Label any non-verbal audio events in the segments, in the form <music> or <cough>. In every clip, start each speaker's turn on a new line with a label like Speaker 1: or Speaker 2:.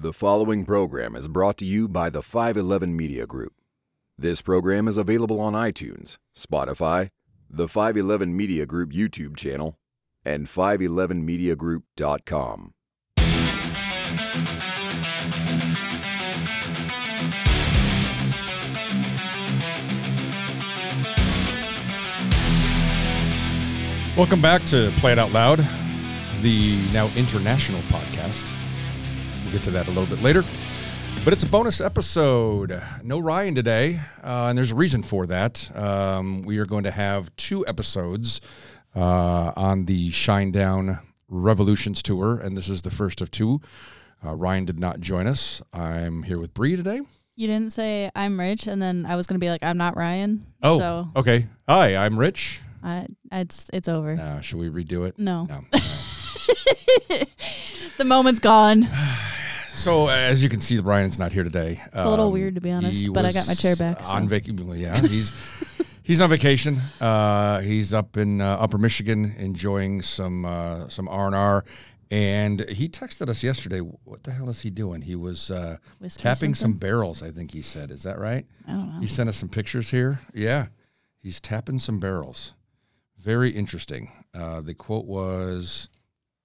Speaker 1: The following program is brought to you by the 511 Media Group. This program is available on iTunes, Spotify, the 511 Media Group YouTube channel, and 511mediagroup.com.
Speaker 2: Welcome back to Play It Out Loud, the now international podcast. We'll get to that a little bit later. But it's a bonus episode. No Ryan today, uh, and there's a reason for that. Um, we are going to have two episodes uh, on the Shinedown Revolutions tour, and this is the first of two. Uh, Ryan did not join us. I'm here with Brie today.
Speaker 3: You didn't say I'm rich, and then I was gonna be like I'm not Ryan.
Speaker 2: Oh,
Speaker 3: so
Speaker 2: okay. Hi, I'm Rich.
Speaker 3: I, it's it's over.
Speaker 2: Uh, should we redo it?
Speaker 3: No,
Speaker 2: No. <laughs>
Speaker 3: the moment's gone. <sighs> <laughs>
Speaker 2: So as you can see, Brian's not here today.
Speaker 3: It's a little weird, to be honest, but I got my chair back, so.
Speaker 2: On vacation, yeah, <laughs> he's he's on vacation. Uh, he's up in uh, Upper Michigan enjoying some uh, some R and R. And he texted us yesterday. What the hell is he doing? He was uh, tapping some barrels. I think he said. Is that right?
Speaker 3: I don't know.
Speaker 2: He sent us some pictures here. Yeah, he's tapping some barrels. Very interesting. Uh, the quote was,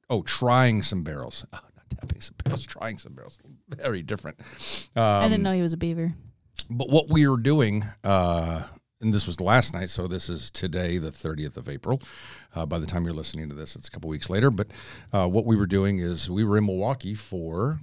Speaker 2: "Oh, trying some barrels, oh, <laughs> some barrels, trying some barrels. Very different." Um,
Speaker 3: I didn't know he was a beaver.
Speaker 2: But what we are doing, uh, and this was last night, so this is today, the 30th of April. Uh, by the time you're listening to this, it's a couple weeks later. But uh, what we were doing is we were in Milwaukee for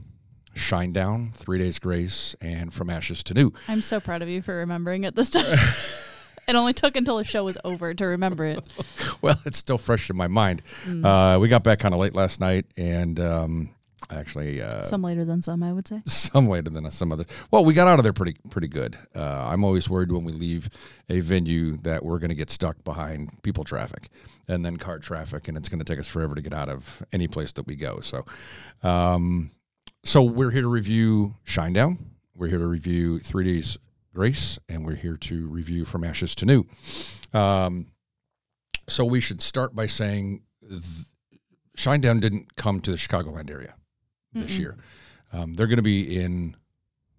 Speaker 2: Shinedown, Three Days Grace, and From Ashes to New.
Speaker 3: I'm so proud of you for remembering it this time. <laughs> it only took until the show was over to remember it. <laughs>
Speaker 2: well, it's still fresh in my mind.
Speaker 3: Mm.
Speaker 2: Uh, we got back kind of late last night, and um, actually, uh,
Speaker 3: Some later than some, I would say. <laughs>
Speaker 2: some later than some other. Well, we got out of there pretty pretty good. Uh, I'm always worried when we leave a venue that we're going to get stuck behind people traffic and then car traffic, and it's going to take us forever to get out of any place that we go. So, um, so we're here to review Shinedown. We're here to review Three Days Grace, and we're here to review From Ashes to New. Um, so we should start by saying th- Shinedown didn't come to the Chicagoland area this
Speaker 3: Mm-mm.
Speaker 2: year. Um, they're going to be in,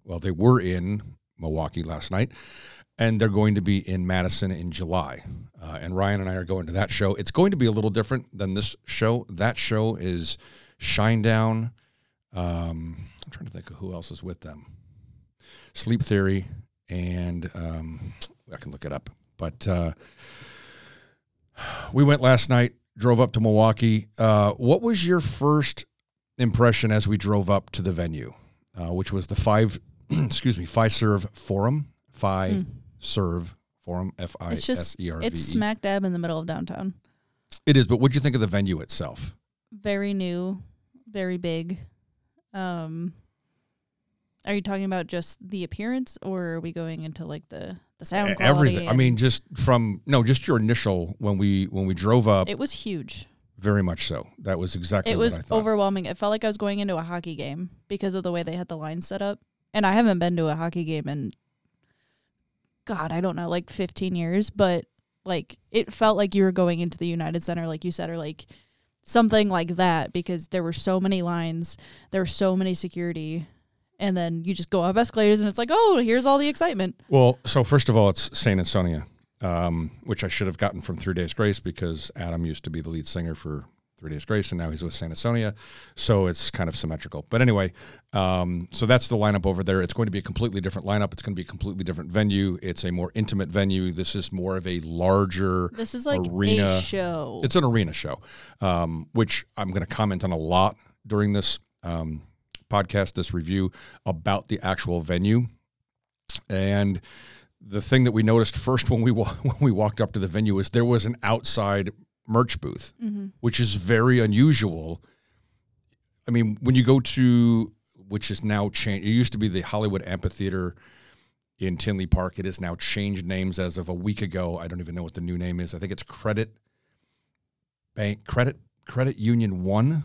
Speaker 2: well, they were in Milwaukee last night, and they're going to be in Madison in July. Uh, and Ryan and I are going to that show. It's going to be a little different than this show. That show is Shinedown. Um, I'm trying to think of who else is with them. Sleep Theory, and um, I can look it up. But uh, we went last night, drove up to Milwaukee. Uh, what was your first impression as we drove up to the venue, uh, which was the five, <clears throat> excuse me, Fiserv Forum, Five
Speaker 3: Mm.
Speaker 2: Serve Forum, F I S E R V E.
Speaker 3: it's smack dab in the middle of downtown.
Speaker 2: It is, but what'd you think of the venue itself?
Speaker 3: Very new, very big. Um, are you talking about just the appearance, or are we going into like the the sound quality?
Speaker 2: Everything. I mean, just from no, just your initial when we when we drove up.
Speaker 3: it was huge.
Speaker 2: Very much so. That was exactly
Speaker 3: it
Speaker 2: what
Speaker 3: was
Speaker 2: I thought.
Speaker 3: overwhelming. It felt like I was going into a hockey game because of the way they had the lines set up. And I haven't been to a hockey game in God, I don't know, like 15 years, but like it felt like you were going into the United Center like you said or like something like that because there were so many lines, there were so many security and then you just go up escalators and it's like, "Oh, here's all the excitement."
Speaker 2: Well, so first of all, it's Saint Asonia, um, which I should have gotten from Three Days Grace because Adam used to be the lead singer for Three Days Grace, and now he's with Saint Asonia, so it's kind of symmetrical. But anyway, um, so that's the lineup over there. It's going to be a completely different lineup. It's going to be a completely different venue. It's a more intimate venue. This is more of a larger.
Speaker 3: This is like
Speaker 2: Arena.
Speaker 3: show.
Speaker 2: It's an arena show, um, which I'm going to comment on a lot during this um, podcast, this review about the actual venue. And the thing that we noticed first when we wa- <laughs> when we walked up to the venue is there was an outside merch booth,
Speaker 3: hmm
Speaker 2: which is very unusual. I mean, when you go to which is now changed, it used to be the Hollywood Amphitheater in Tinley Park. It has now changed names as of a week ago. I don't even know what the new name is. I think it's Credit Bank Credit Credit Union One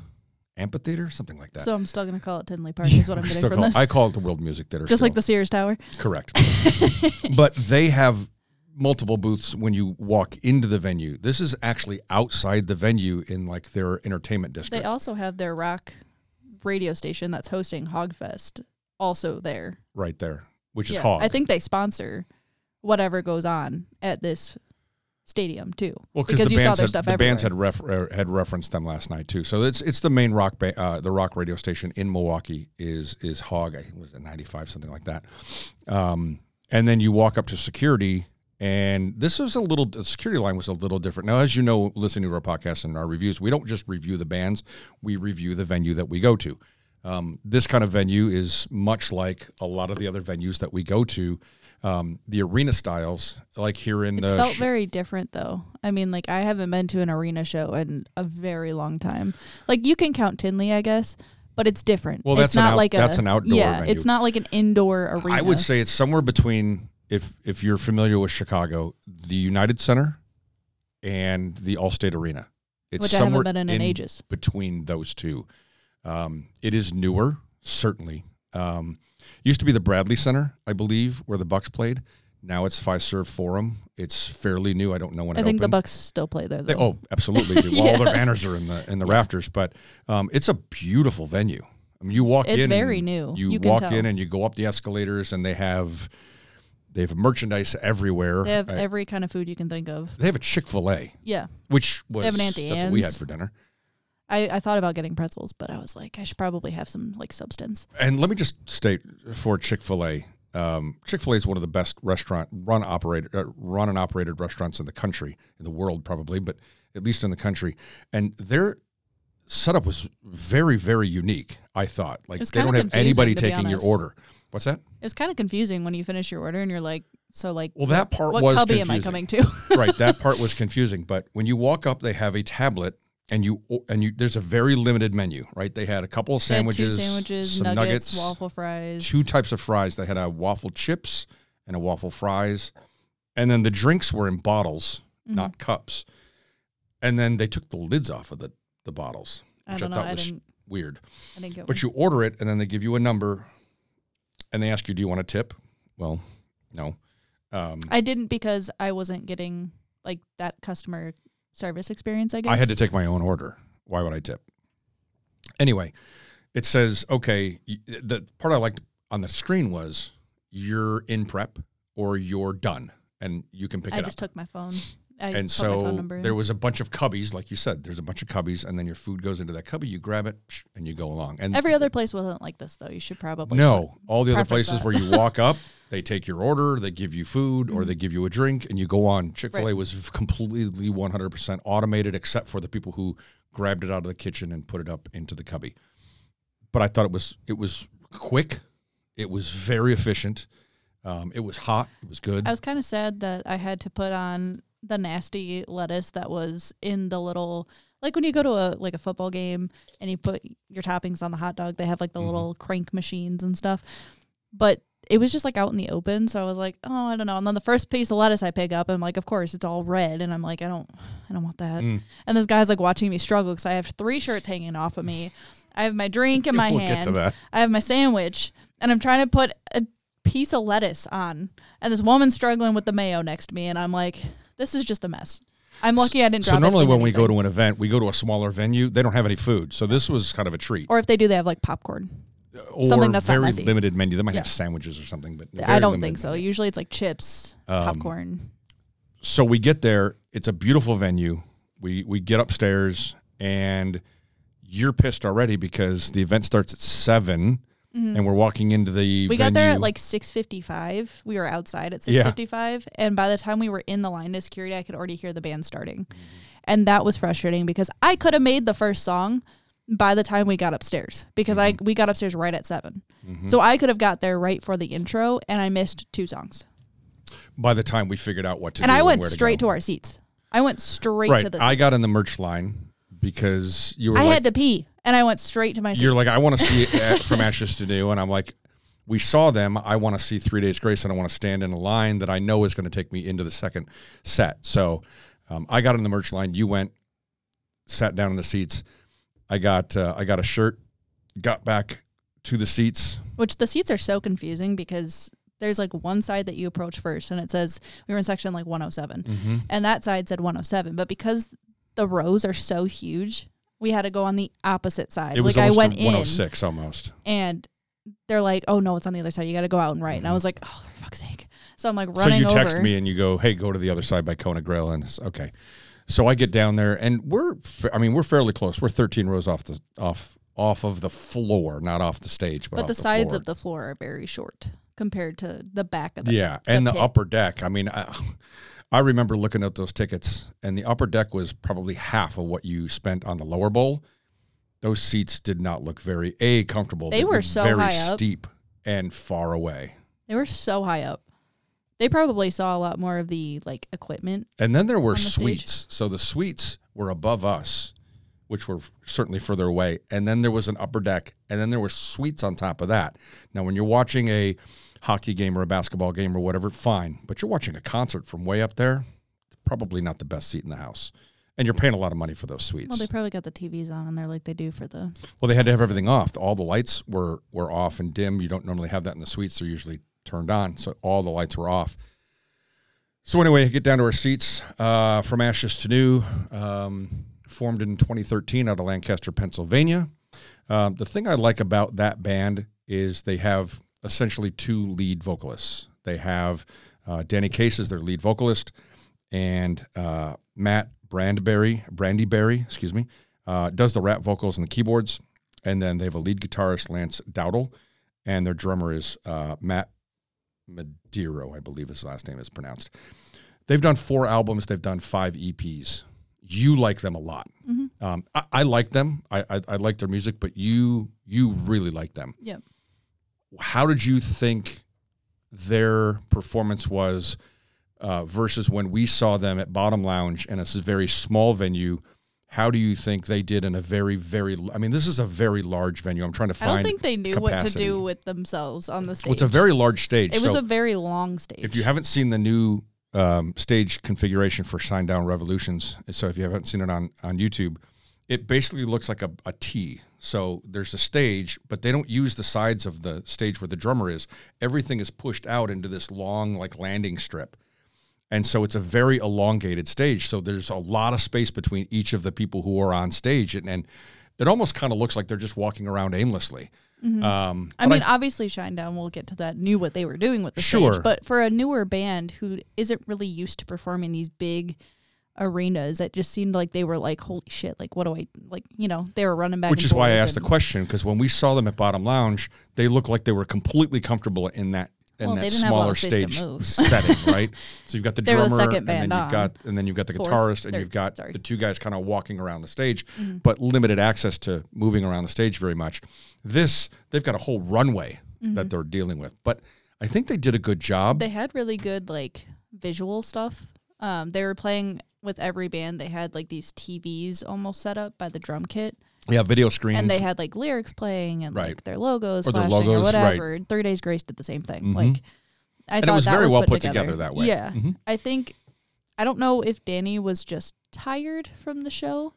Speaker 2: Amphitheater, something like that.
Speaker 3: So I'm still going to call it Tinley Park is what I'm <laughs> getting
Speaker 2: still
Speaker 3: from
Speaker 2: call-
Speaker 3: this.
Speaker 2: I call it the World Music Theater.
Speaker 3: Just like the Sears Tower.
Speaker 2: Correct. <laughs> but they have multiple booths when you walk into the venue. This is actually outside the venue in like their entertainment district.
Speaker 3: They also have their rock radio station that's hosting Hogfest also there.
Speaker 2: right there, which is hog.
Speaker 3: I think they sponsor whatever goes on at this stadium too.
Speaker 2: well,
Speaker 3: because
Speaker 2: the
Speaker 3: you saw their
Speaker 2: had,
Speaker 3: stuff
Speaker 2: the bands had ref, uh, had referenced them last night too. So it's it's the main rock ba- uh, the rock radio station in Milwaukee is is Hog. I think it was at ninety five something like that. Um, and then you walk up to security, and this is a little the security line was a little different. Now, as you know, listening to our podcast and our reviews, we don't just review the bands; we review the venue that we go to. Um, this kind of venue is much like a lot of the other venues that we go to. Um, the arena styles, like here in
Speaker 3: It's
Speaker 2: the
Speaker 3: felt
Speaker 2: sh-
Speaker 3: very different though. I mean, like I haven't been to an arena show in a very long time. Like you can count Tinley, I guess, but it's different.
Speaker 2: Well,
Speaker 3: it's
Speaker 2: that's an
Speaker 3: not
Speaker 2: out-
Speaker 3: like a
Speaker 2: that's an outdoor
Speaker 3: Yeah,
Speaker 2: venue.
Speaker 3: it's not like an indoor arena.
Speaker 2: I would say it's somewhere between if if you're familiar with Chicago, the United Center and the Allstate Arena. It's
Speaker 3: which I
Speaker 2: somewhere
Speaker 3: been in in ages.
Speaker 2: between those two. Um, it is newer, certainly. Um, used to be the Bradley Center, I believe, where the Bucks played. Now it's Fiserv Forum. It's fairly new. I don't know when
Speaker 3: I
Speaker 2: it
Speaker 3: think the. Bucks still play there.
Speaker 2: They, oh, absolutely. <laughs> do. Well, All their banners are in the in the rafters, but um, it's a beautiful venue. I mean, you walk
Speaker 3: It's
Speaker 2: in.
Speaker 3: very new.
Speaker 2: You,
Speaker 3: You
Speaker 2: walk in and you go up the escalators, and they have they have merchandise everywhere.
Speaker 3: they have
Speaker 2: Uh,
Speaker 3: every kind of food you can think of.
Speaker 2: they have a Chick Fil A,
Speaker 3: Yeah,
Speaker 2: was
Speaker 3: have an Auntie
Speaker 2: that's what we had for dinner.
Speaker 3: I, I thought about getting pretzels, but I was like, I should probably have some like substance.
Speaker 2: And let me just state for Chick Fil A, um, Chick Fil A is one of the best restaurant run operated uh, run and operated restaurants in the country, in the world probably, but at least in the country. And their setup was very very unique. I thought like they don't have anybody
Speaker 3: confusing,
Speaker 2: taking your order. What's that?
Speaker 3: It's kind of confusing when you finish your order and you're like, so like,
Speaker 2: Well, that part
Speaker 3: what
Speaker 2: was
Speaker 3: cubby am I coming to? <laughs>
Speaker 2: right, that part was confusing. But when you walk up, they have a tablet. And you and you, there's a very limited menu, right? They had a couple of sandwiches,
Speaker 3: sandwiches,
Speaker 2: some
Speaker 3: nuggets,
Speaker 2: nuggets,
Speaker 3: waffle fries.
Speaker 2: two types of fries. They had a waffle chips and a waffle fries, and then the drinks were in bottles,
Speaker 3: Mhm.
Speaker 2: not cups. And then they took the lids off of the the bottles, which I,
Speaker 3: know.
Speaker 2: thought
Speaker 3: I
Speaker 2: was weird.
Speaker 3: I didn't get
Speaker 2: But
Speaker 3: one.
Speaker 2: you order it, and then they give you a number, and they ask you, "Do you want a tip?" Well, no. Um,
Speaker 3: I didn't because I wasn't getting like that customer service experience. I guess
Speaker 2: I had to take my own order. Why would I tip? Anyway, it says, okay, the part I liked on the screen was you're in prep or you're done and you can pick
Speaker 3: I
Speaker 2: it up.
Speaker 3: I just took my phone. I
Speaker 2: And
Speaker 3: put my phone
Speaker 2: so there was a bunch of cubbies, like you said, there's a bunch of cubbies, and then your food goes into that cubby, you grab it, and you go along. And
Speaker 3: Every other place wasn't like this though. You should probably
Speaker 2: no, all the other places
Speaker 3: that.
Speaker 2: where you <laughs> walk up, they take your order, they give you food, or they give you a drink, and you go on. Chick Fil A
Speaker 3: Mm-hmm. Right.
Speaker 2: was completely 100% automated, except for the people who grabbed it out of the kitchen and put it up into the cubby. But I thought it was it was quick, it was very efficient, um, it was hot, it was good.
Speaker 3: I was kind of sad that I had to put on the nasty lettuce that was in the little like when you go to a like a football game and you put your toppings on the hot dog, they have like the
Speaker 2: Mhm.
Speaker 3: little crank machines and stuff. But it was just like out in the open, so I was like, oh, I don't know. And then the first piece of lettuce I pick up, I'm like, of course, it's all red, and I'm like, I don't, I don't want that.
Speaker 2: Mm.
Speaker 3: And this guy's like watching me struggle because I have three shirts hanging off of me. I have my drink in <laughs> my
Speaker 2: we'll
Speaker 3: hand.
Speaker 2: get to that.
Speaker 3: I have my sandwich and I'm trying to put a piece of lettuce on. And this woman's struggling with the mayo next to me. And I'm like, this is just a mess. I'm lucky I didn't
Speaker 2: So normally when we go to an event, we go to a smaller venue. They don't have any food, so this was kind of a treat.
Speaker 3: Or if they do, they have like popcorn.
Speaker 2: Or
Speaker 3: something that's
Speaker 2: very limited menu. They might
Speaker 3: Yeah.
Speaker 2: have sandwiches or something, but
Speaker 3: I don't think so.
Speaker 2: menu.
Speaker 3: Usually it's like chips,
Speaker 2: Um,
Speaker 3: popcorn.
Speaker 2: so we get there. It's a beautiful venue. We we get upstairs and you're pissed already because the event starts at 7 and we're walking into the
Speaker 3: Mm-hmm. We got there at like 6:55. We were outside at
Speaker 2: Yeah.
Speaker 3: 6:55, and by the time we were in the line to security, I could already hear the band starting,
Speaker 2: Mm-hmm.
Speaker 3: and that was frustrating because I could have made the first song by the time we got upstairs because I we got upstairs right at 7
Speaker 2: Mhm.
Speaker 3: so I could have got there right for the intro, and I missed two songs,
Speaker 2: by the time we figured out what to do.
Speaker 3: and
Speaker 2: do
Speaker 3: I went
Speaker 2: where
Speaker 3: straight
Speaker 2: to,
Speaker 3: to our seats. I went straight
Speaker 2: right.
Speaker 3: to the.
Speaker 2: I got in the merch line because you were
Speaker 3: I
Speaker 2: like
Speaker 3: had to pee, and I went straight to my
Speaker 2: you're like I want to see <laughs> it from Ashes to New and I'm like we saw them. I want to see Three Days Grace, and I want to stand in a line that I know is going to take me into the second set. So um, I got in the merch line. You went, sat down in the seats. I got uh, I got a shirt, got back to the seats.
Speaker 3: Which the seats are so confusing because there's like one side that you approach first, and it says we were in section like 107.
Speaker 2: Mm-hmm.
Speaker 3: and that side said 107 but because the rows are so huge we had to go on the opposite side.
Speaker 2: It was
Speaker 3: like I went
Speaker 2: a
Speaker 3: in
Speaker 2: 106 almost.
Speaker 3: and they're like, "Oh no, it's on the other side. You got to go out and right." And I was like, "Oh, for fuck's sake!" So I'm like running
Speaker 2: Mm-hmm. so you text
Speaker 3: over.
Speaker 2: me and you go, "Hey, go to the other side by Kona Grill." And it's, okay, so I get down there and we're, I mean, we're fairly close. We're 13 rows off the off off of the floor, not off the stage, but,
Speaker 3: but
Speaker 2: off
Speaker 3: the sides
Speaker 2: floor.
Speaker 3: of the floor are very short compared to the back of the
Speaker 2: yeah, and the upper deck. I mean, I, I remember looking at those tickets, and the upper deck was probably half of what you spent on the lower bowl. Those seats did not look very a comfortable.
Speaker 3: They were so
Speaker 2: very
Speaker 3: high up.
Speaker 2: steep and far away.
Speaker 3: They were so high up. They probably saw a lot more of the like equipment.
Speaker 2: And then there were
Speaker 3: the stage.
Speaker 2: suites. So the suites were above us, which were certainly further away. And then there was an upper deck, and then there were suites on top of that. Now, when you're watching a hockey game or a basketball game or whatever, fine. But you're watching a concert from way up there, probably not the best seat in the house. And you're paying a lot of money for those suites.
Speaker 3: Well, they probably got the TVs on in there like they do for the.
Speaker 2: Well, they had to have everything off. All the lights were were off and dim. You don't normally have that in the suites. They're usually turned on, so all the lights were off. So anyway, get down to our seats. Uh, From Ashes to New, um, formed in 2013 out of Lancaster, Pennsylvania. Um, the thing I like about that band is they have essentially two lead vocalists. They have uh, Danny Case is their lead vocalist, and uh, Matt Brandberry, Brandyberry, excuse me, uh, does the rap vocals and the keyboards. And then they have a lead guitarist, Lance Dowdle, and their drummer is uh, Matt Madiro, I believe his last name is pronounced. They've done four albums. They've done five EPs. You like them a lot.
Speaker 3: Mm-hmm.
Speaker 2: Um, I, I like them. I, I I like their music, but you you really like them.
Speaker 3: Yep.
Speaker 2: How did you think their performance was uh, versus when we saw them at Bottom Lounge and it's a very small venue? How do you think they did in a very very? I mean, this is a very large venue. I'm trying to find.
Speaker 3: I don't think they knew what to do with themselves on the stage.
Speaker 2: Well, it's a very large stage.
Speaker 3: It was
Speaker 2: so
Speaker 3: a very long stage.
Speaker 2: if you haven't seen the new um, stage configuration for Shinedown Revolutions, so if you haven't seen it on on YouTube, it basically looks like a, a T. So there's a stage, but they don't use the sides of the stage where the drummer is. Everything is pushed out into this long like landing strip. And so it's a very elongated stage. So there's a lot of space between each of the people who are on stage. And, and it almost kind of looks like they're just walking around aimlessly. Um,
Speaker 3: Mm-hmm. I
Speaker 2: but
Speaker 3: mean, obviously, Shinedown, we'll get to that, knew what they were doing with the
Speaker 2: Sure.
Speaker 3: stage. But for a newer band who isn't really used to performing these big arenas, it just seemed like they were like, holy shit, like, what do I, like, you know, they were running back
Speaker 2: which
Speaker 3: and
Speaker 2: is why I asked the question because when we saw them at Bottom Lounge, they looked like they were completely comfortable in that in
Speaker 3: Well,
Speaker 2: that
Speaker 3: they didn't have a lot
Speaker 2: smaller stage <laughs> setting, right? So you've got the <laughs>
Speaker 3: the
Speaker 2: drummer,
Speaker 3: second
Speaker 2: and then you've
Speaker 3: on.
Speaker 2: got and then you've got the
Speaker 3: Fourth,
Speaker 2: guitarist, and
Speaker 3: third,
Speaker 2: you've got
Speaker 3: sorry.
Speaker 2: the two guys kind of walking around the stage,
Speaker 3: Mhm.
Speaker 2: but limited access to moving around the stage very much. This they've got a whole runway that they're dealing with, but I think they did a good job.
Speaker 3: Mm-hmm. They had really good, like, visual stuff. Um, they were playing with every band. They had, like, these TVs almost set up by the drum kit.
Speaker 2: yeah, video screens.
Speaker 3: and they had like lyrics playing and
Speaker 2: Right.
Speaker 3: like their logos
Speaker 2: Or their
Speaker 3: flashing or
Speaker 2: logos, right.
Speaker 3: whatever. Three Days Grace did the same thing.
Speaker 2: Mhm.
Speaker 3: Like I
Speaker 2: And it was
Speaker 3: that
Speaker 2: very
Speaker 3: was
Speaker 2: well
Speaker 3: put,
Speaker 2: put together that way.
Speaker 3: Yeah,
Speaker 2: Mhm.
Speaker 3: I think I don't know if Danny was just tired from the show,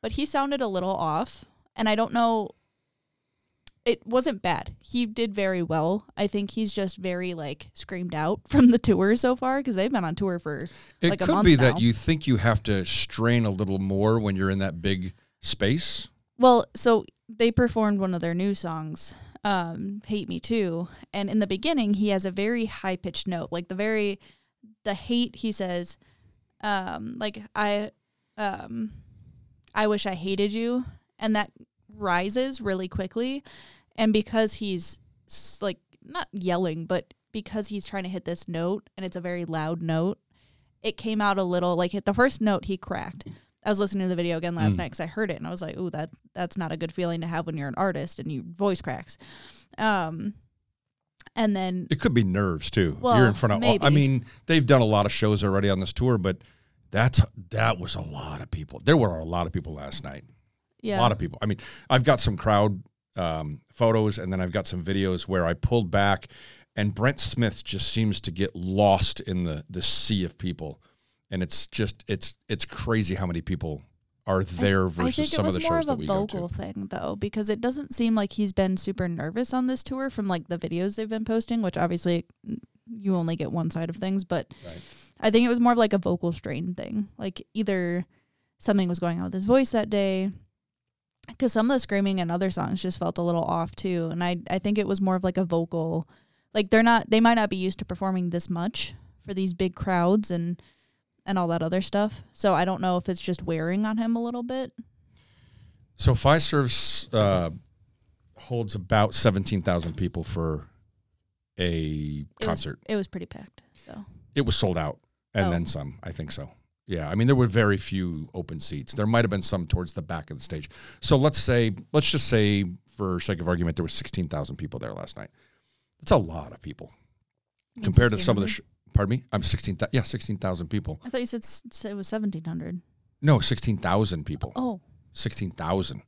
Speaker 3: but he sounded a little off, and I don't know. It wasn't bad. He did very well. I think he's just very like screamed out <laughs> from the tour so far because they've been on tour for
Speaker 2: it
Speaker 3: like a
Speaker 2: could be
Speaker 3: now.
Speaker 2: that you think you have to strain a little more when you're in that big space.
Speaker 3: Well, so they performed one of their new songs, um, Hate Me Too. And in the beginning, he has a very high pitched note. Like the very, the hate, he says, um, like, I, um, I wish I hated you. And that rises really quickly. And because he's like, not yelling, but because he's trying to hit this note and it's a very loud note, it came out a little like the first note he cracked. I was listening to the video again last
Speaker 2: Mm.
Speaker 3: night because I heard it and I was like, "Ooh, that that's not a good feeling to have when you're an artist and you voice cracks." Um, and then
Speaker 2: It could be nerves too.
Speaker 3: Well,
Speaker 2: You're in front of. I mean, they've done a lot of shows already on this tour, but that's that was a lot of people. There were a lot of people last night.
Speaker 3: Yeah,
Speaker 2: A lot of people. I mean, I've got some crowd um, photos, and then I've got some videos where I pulled back, and Brent Smith just seems to get lost in the the sea of people, and it's just it's it's crazy how many people are there
Speaker 3: I
Speaker 2: versus
Speaker 3: think
Speaker 2: some of the shows that we go to.
Speaker 3: It was more of vocal thing though, because it doesn't seem like he's been super nervous on this tour from like the videos they've been posting, which obviously mm, you only get one side of things, but
Speaker 2: Right.
Speaker 3: I think it was more of like a vocal strain thing. Like either something was going on with his voice that day, because some of the screaming and other songs just felt a little off too, and I I think it was more of like a vocal, like they're not they might not be used to performing this much for these big crowds and and all that other stuff. So I don't know if it's just wearing on him a little bit.
Speaker 2: So Fiserv's uh, holds about seventeen thousand people for a
Speaker 3: It was-
Speaker 2: concert.
Speaker 3: It was pretty packed. So
Speaker 2: it was sold out and
Speaker 3: Oh.
Speaker 2: then some i think so yeah i mean there were very few open seats. There might have been some towards the back of the stage. So let's say let's just say for sake of argument there were 16000 people there last night. That's a lot of people compared to some of the sh- pardon me? I'm 16 yeah 16000 people.
Speaker 3: I thought you said, it was seventeen hundred.
Speaker 2: no 16000 people.
Speaker 3: Oh,
Speaker 2: 16000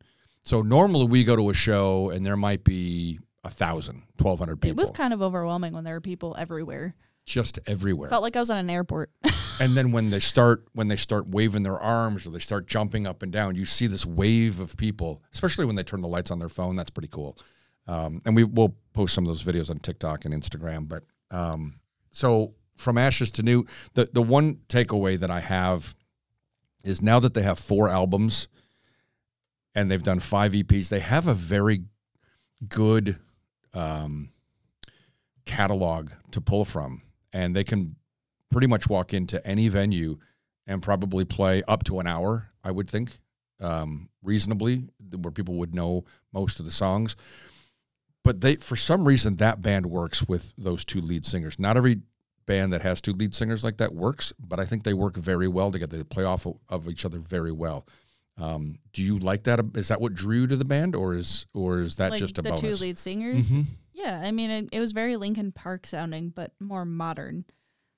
Speaker 2: so normally we go to a show and there might be a thousand 1200 people
Speaker 3: it was kind of overwhelming when there were people everywhere.
Speaker 2: Just everywhere.
Speaker 3: Felt like I was on an airport. <laughs>
Speaker 2: and then when they start when they start waving their arms or they start jumping up and down you see this wave of people especially when they turn the lights on their phone. That's pretty cool. Um, and we will post some of those videos on tiktok and instagram but um, so from ashes to new the, the one takeaway that i have is now that they have four albums and they've done five eps they have a very good um, catalog to pull from and they can pretty much walk into any venue and probably play up to an hour, I would think, um, reasonably, where people would know most of the songs. But they, for some reason, that band works with those two lead singers. Not every band that has two lead singers like that works, but I think they work very well together. They play off of, each other very well. Um, do you like that? Is that what drew you to the band, or is or is that
Speaker 3: like
Speaker 2: just a
Speaker 3: the
Speaker 2: bonus?
Speaker 3: two lead singers.
Speaker 2: Mhm.
Speaker 3: Yeah, I mean, it, it was very Linkin Park sounding, but more modern.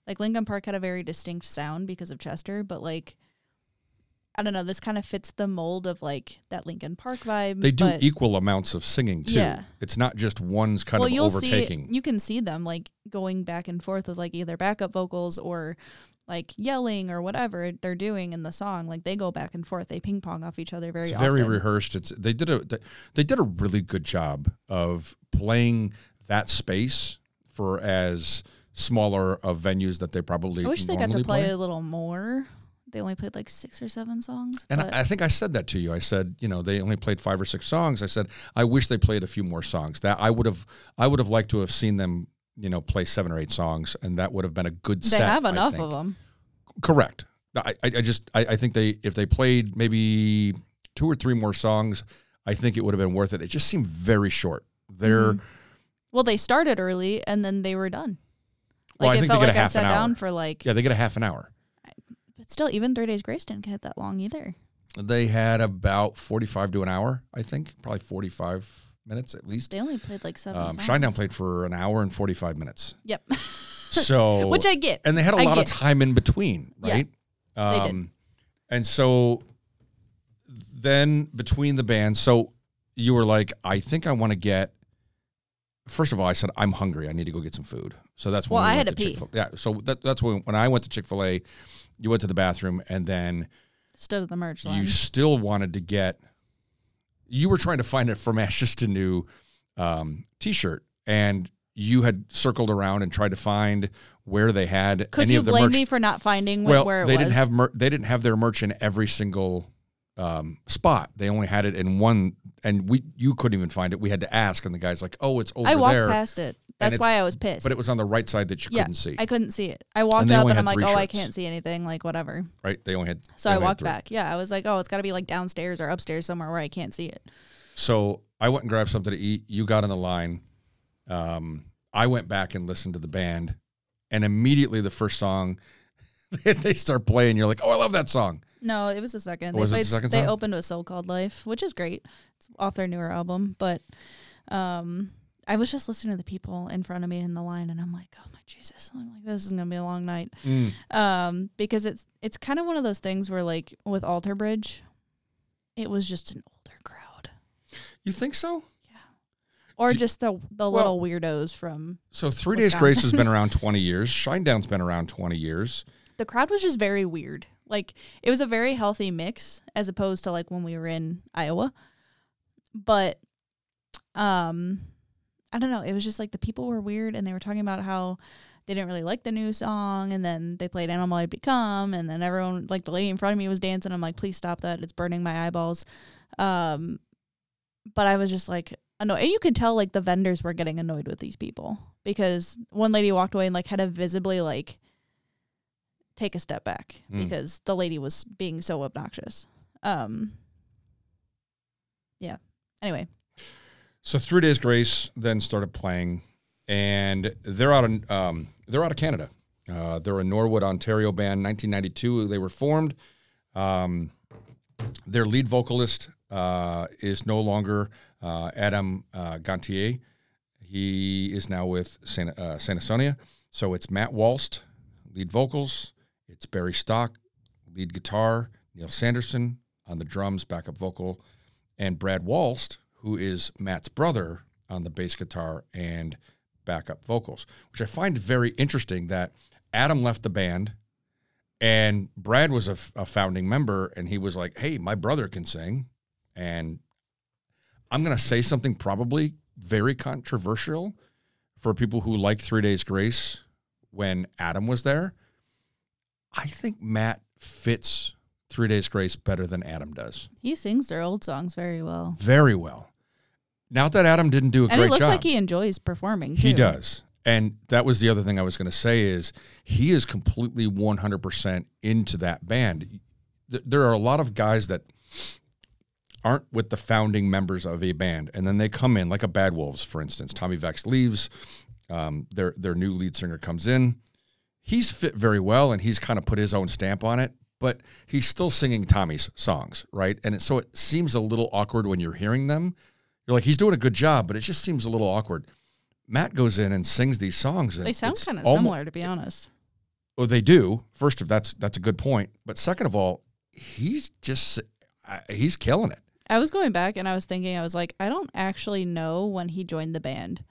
Speaker 3: Like Linkin Park had a very distinct sound because of Chester, but like, I don't know, this kind of fits the mold of like that Linkin Park vibe.
Speaker 2: They do equal amounts of singing too.
Speaker 3: Yeah.
Speaker 2: It's not just one's kind
Speaker 3: well,
Speaker 2: of overtaking.
Speaker 3: see, you can see them like going back and forth with like either backup vocals or like yelling or whatever they're doing in the song. Like they go back and forth, they ping pong off each other very
Speaker 2: it's
Speaker 3: often.
Speaker 2: very rehearsed. It's they did a they- they did a really good job of playing that space for as smaller of venues that they probably
Speaker 3: I wish they got to play, a little more. They only played like six or seven songs.
Speaker 2: And I, I think I said that to you. I said, you know, they only played five or six songs. I said, I wish they played a few more songs. That I would have, I would have liked to have seen them, you know, play seven or eight songs, and that would have been a good
Speaker 3: they
Speaker 2: set.
Speaker 3: They
Speaker 2: have
Speaker 3: enough of them.
Speaker 2: Correct. I, I just I, I think they if they played maybe two or three more songs, I think it would have been worth it. It just seemed very short. They're
Speaker 3: Mhm. Well, they started early and then they were done.
Speaker 2: Well, I
Speaker 3: Like it
Speaker 2: think they
Speaker 3: felt
Speaker 2: a
Speaker 3: like I
Speaker 2: half
Speaker 3: sat
Speaker 2: an
Speaker 3: down
Speaker 2: hour.
Speaker 3: for like,
Speaker 2: yeah, they get a half an hour.
Speaker 3: but still, even Three Days Grace didn't get that long either.
Speaker 2: They had about forty five to an hour, I think, probably forty five minutes at least.
Speaker 3: They only played like seven.
Speaker 2: Um,
Speaker 3: songs.
Speaker 2: Shinedown played for an hour and forty five minutes.
Speaker 3: Yep. <laughs>
Speaker 2: So
Speaker 3: Which I get.
Speaker 2: and they had a
Speaker 3: I
Speaker 2: lot of time in between,
Speaker 3: Yeah,
Speaker 2: right?
Speaker 3: they did.
Speaker 2: Um, and so then between the bands, so you were like, I think I want to get. First of all, I said I'm hungry. I need to go get some food. So that's when
Speaker 3: Well,
Speaker 2: we
Speaker 3: I had to pee.
Speaker 2: Chick-fil- Yeah, so that, that's when when I went to Chick Fil A, you went to the bathroom, and then
Speaker 3: Stood at the merch line.
Speaker 2: you still wanted to get. You were trying to find it from <laughs> Ashes to New um, T-shirt, and you had circled around and tried to find where they had
Speaker 3: Could
Speaker 2: any
Speaker 3: you
Speaker 2: of the
Speaker 3: blame
Speaker 2: merch.
Speaker 3: me for not finding
Speaker 2: well,
Speaker 3: where it
Speaker 2: they
Speaker 3: was?
Speaker 2: didn't have mer- they didn't have their merch in every single um, spot. They only had it in one, and we you couldn't even find it. We had to ask, and the guy's like, "Oh, it's over
Speaker 3: I walked
Speaker 2: there,"
Speaker 3: past it. That's why I was pissed.
Speaker 2: but it was on the right side that you
Speaker 3: yeah,
Speaker 2: couldn't see.
Speaker 3: I couldn't see it. I walked
Speaker 2: they
Speaker 3: up
Speaker 2: only
Speaker 3: and I'm like,
Speaker 2: three
Speaker 3: oh, I
Speaker 2: shirts.
Speaker 3: can't see anything. Like whatever.
Speaker 2: right? They only had.
Speaker 3: So
Speaker 2: they
Speaker 3: I
Speaker 2: only had
Speaker 3: walked
Speaker 2: three.
Speaker 3: back. Yeah, I was like, oh, it's got to be like downstairs or upstairs somewhere where I can't see it.
Speaker 2: So I went and grabbed something to eat. You got on the line. Um, I went back and listened to the band, and immediately the first song <laughs> they start playing. You're like, "Oh, I love that song."
Speaker 3: No, it was the second.
Speaker 2: Oh, was it
Speaker 3: they
Speaker 2: the second
Speaker 3: they opened with "So Called Life," which is great. It's off their newer album, but um, I was just listening to the people in front of me in the line, and I'm like, oh my Jesus! I'm like, this is gonna be a long night. Um, because it's it's kind of one of those things where like with Alter Bridge, it was just an older crowd,
Speaker 2: You think so?
Speaker 3: or
Speaker 2: Do-
Speaker 3: just the the
Speaker 2: Well-
Speaker 3: little weirdos from
Speaker 2: So Three Days Grace has been <laughs> around 20 years. Shinedown's been around 20 years.
Speaker 3: the crowd was just very weird. Like it was a very healthy mix as opposed to like when we were in Iowa. But um I don't know, it was just like the people were weird and they were talking about how they didn't really like the new song and then they played Animal I Become and then everyone like the lady in front of me was dancing. I'm like, please stop that. It's burning my eyeballs. Um but I was just like annoyed. And you could tell like the vendors were getting annoyed with these people because one lady walked away and like had a visibly like take a step back
Speaker 2: Mm.
Speaker 3: because the lady was being so obnoxious. Um Yeah. Anyway,
Speaker 2: So Three Days Grace then started playing, and they're out of um, they're out of Canada. Uh, they're a Norwood, Ontario band. 1992, they were formed. Um, their lead vocalist uh, is no longer uh, Adam uh, Gontier. He is now with Santa, uh, Santa Sonia. So it's Matt Walst, lead vocals. It's Barry Stock, lead guitar. Neil Sanderson on the drums, backup vocal, and Brad Walst, who is Matt's brother, on the bass guitar and backup vocals, which I find very interesting that Adam left the band and Brad was a, f- a founding member and he was like, Hey, my brother can sing. And I'm going to say something probably very controversial for people who like Three Days Grace when Adam was there. I think Matt fits Three Days Grace better than Adam does.
Speaker 3: he sings their old songs very well.
Speaker 2: Very well. Not that Adam didn't do a
Speaker 3: And
Speaker 2: great
Speaker 3: it looks
Speaker 2: job.
Speaker 3: like he enjoys performing too.
Speaker 2: He does. And that was the other thing I was going to say is he is completely 100% into that band. There are a lot of guys that aren't with the founding members of a band, and then they come in, like a Bad Wolves, for instance. Tommy Vext leaves, um, their their new lead singer comes in. He's fit very well, and he's kind of put his own stamp on it. But he's still singing Tommy's songs, right? And it, so it seems a little awkward when you're hearing them. You're like, he's doing a good job, but it just seems a little awkward. Matt goes in and sings these songs. And
Speaker 3: They sound kind of similar, to be honest.
Speaker 2: Oh, they do. First of that's that's a good point. But second of all, he's just he's killing it.
Speaker 3: I was going back and I was thinking, I was like, I don't actually know when he joined the band.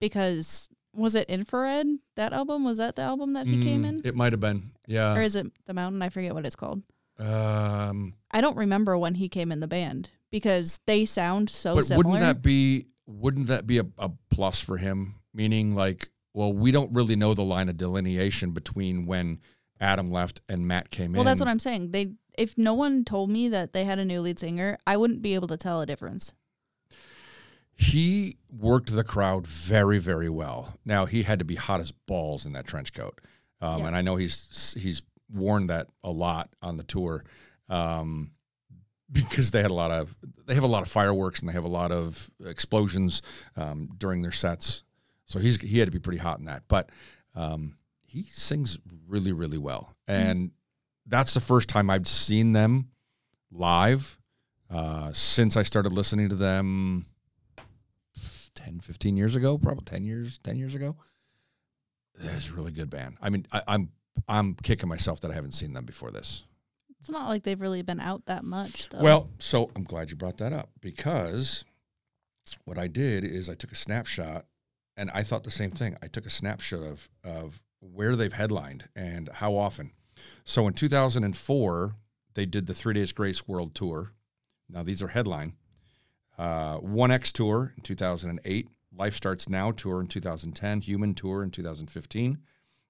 Speaker 3: Because was it Infrared? That album? Was that the album that he came in?
Speaker 2: Mm, It might have been, Yeah.
Speaker 3: or is it The Mountain? I forget what it's called.
Speaker 2: Um,
Speaker 3: I don't remember when he came in the band because they sound so
Speaker 2: but
Speaker 3: similar.
Speaker 2: wouldn't that be wouldn't that be a, a plus for him? Meaning, like, well, we don't really know the line of delineation between when Adam left and Matt came in.
Speaker 3: well, that's what I'm saying. They if no one told me that they had a new lead singer, I wouldn't be able to tell a difference.
Speaker 2: He worked the crowd very, very well. Now he had to be hot as balls in that trench coat, um,
Speaker 3: Yeah.
Speaker 2: and I know he's he's worn that a lot on the tour um, because they had a lot of they have a lot of fireworks and they have a lot of explosions um, during their sets. So he's he had to be pretty hot in that, but um, he sings really, really well, and that's the first time I've seen them live uh, since I started listening to them 10, 15 years ago, probably 10 years, 10 years ago. There's a really good band. I mean, I, I'm I'm kicking myself that I haven't seen them before this.
Speaker 3: It's not like they've really been out that much though.
Speaker 2: Well, so I'm glad you brought that up because what I did is I took a snapshot and I thought the same thing. I took a snapshot of of where they've headlined and how often. So in 2004, they did the Three Days Grace World Tour. Now these are headline. Uh, 1X Tour in 2008, Life Starts Now Tour in 2010, Human Tour in 2015,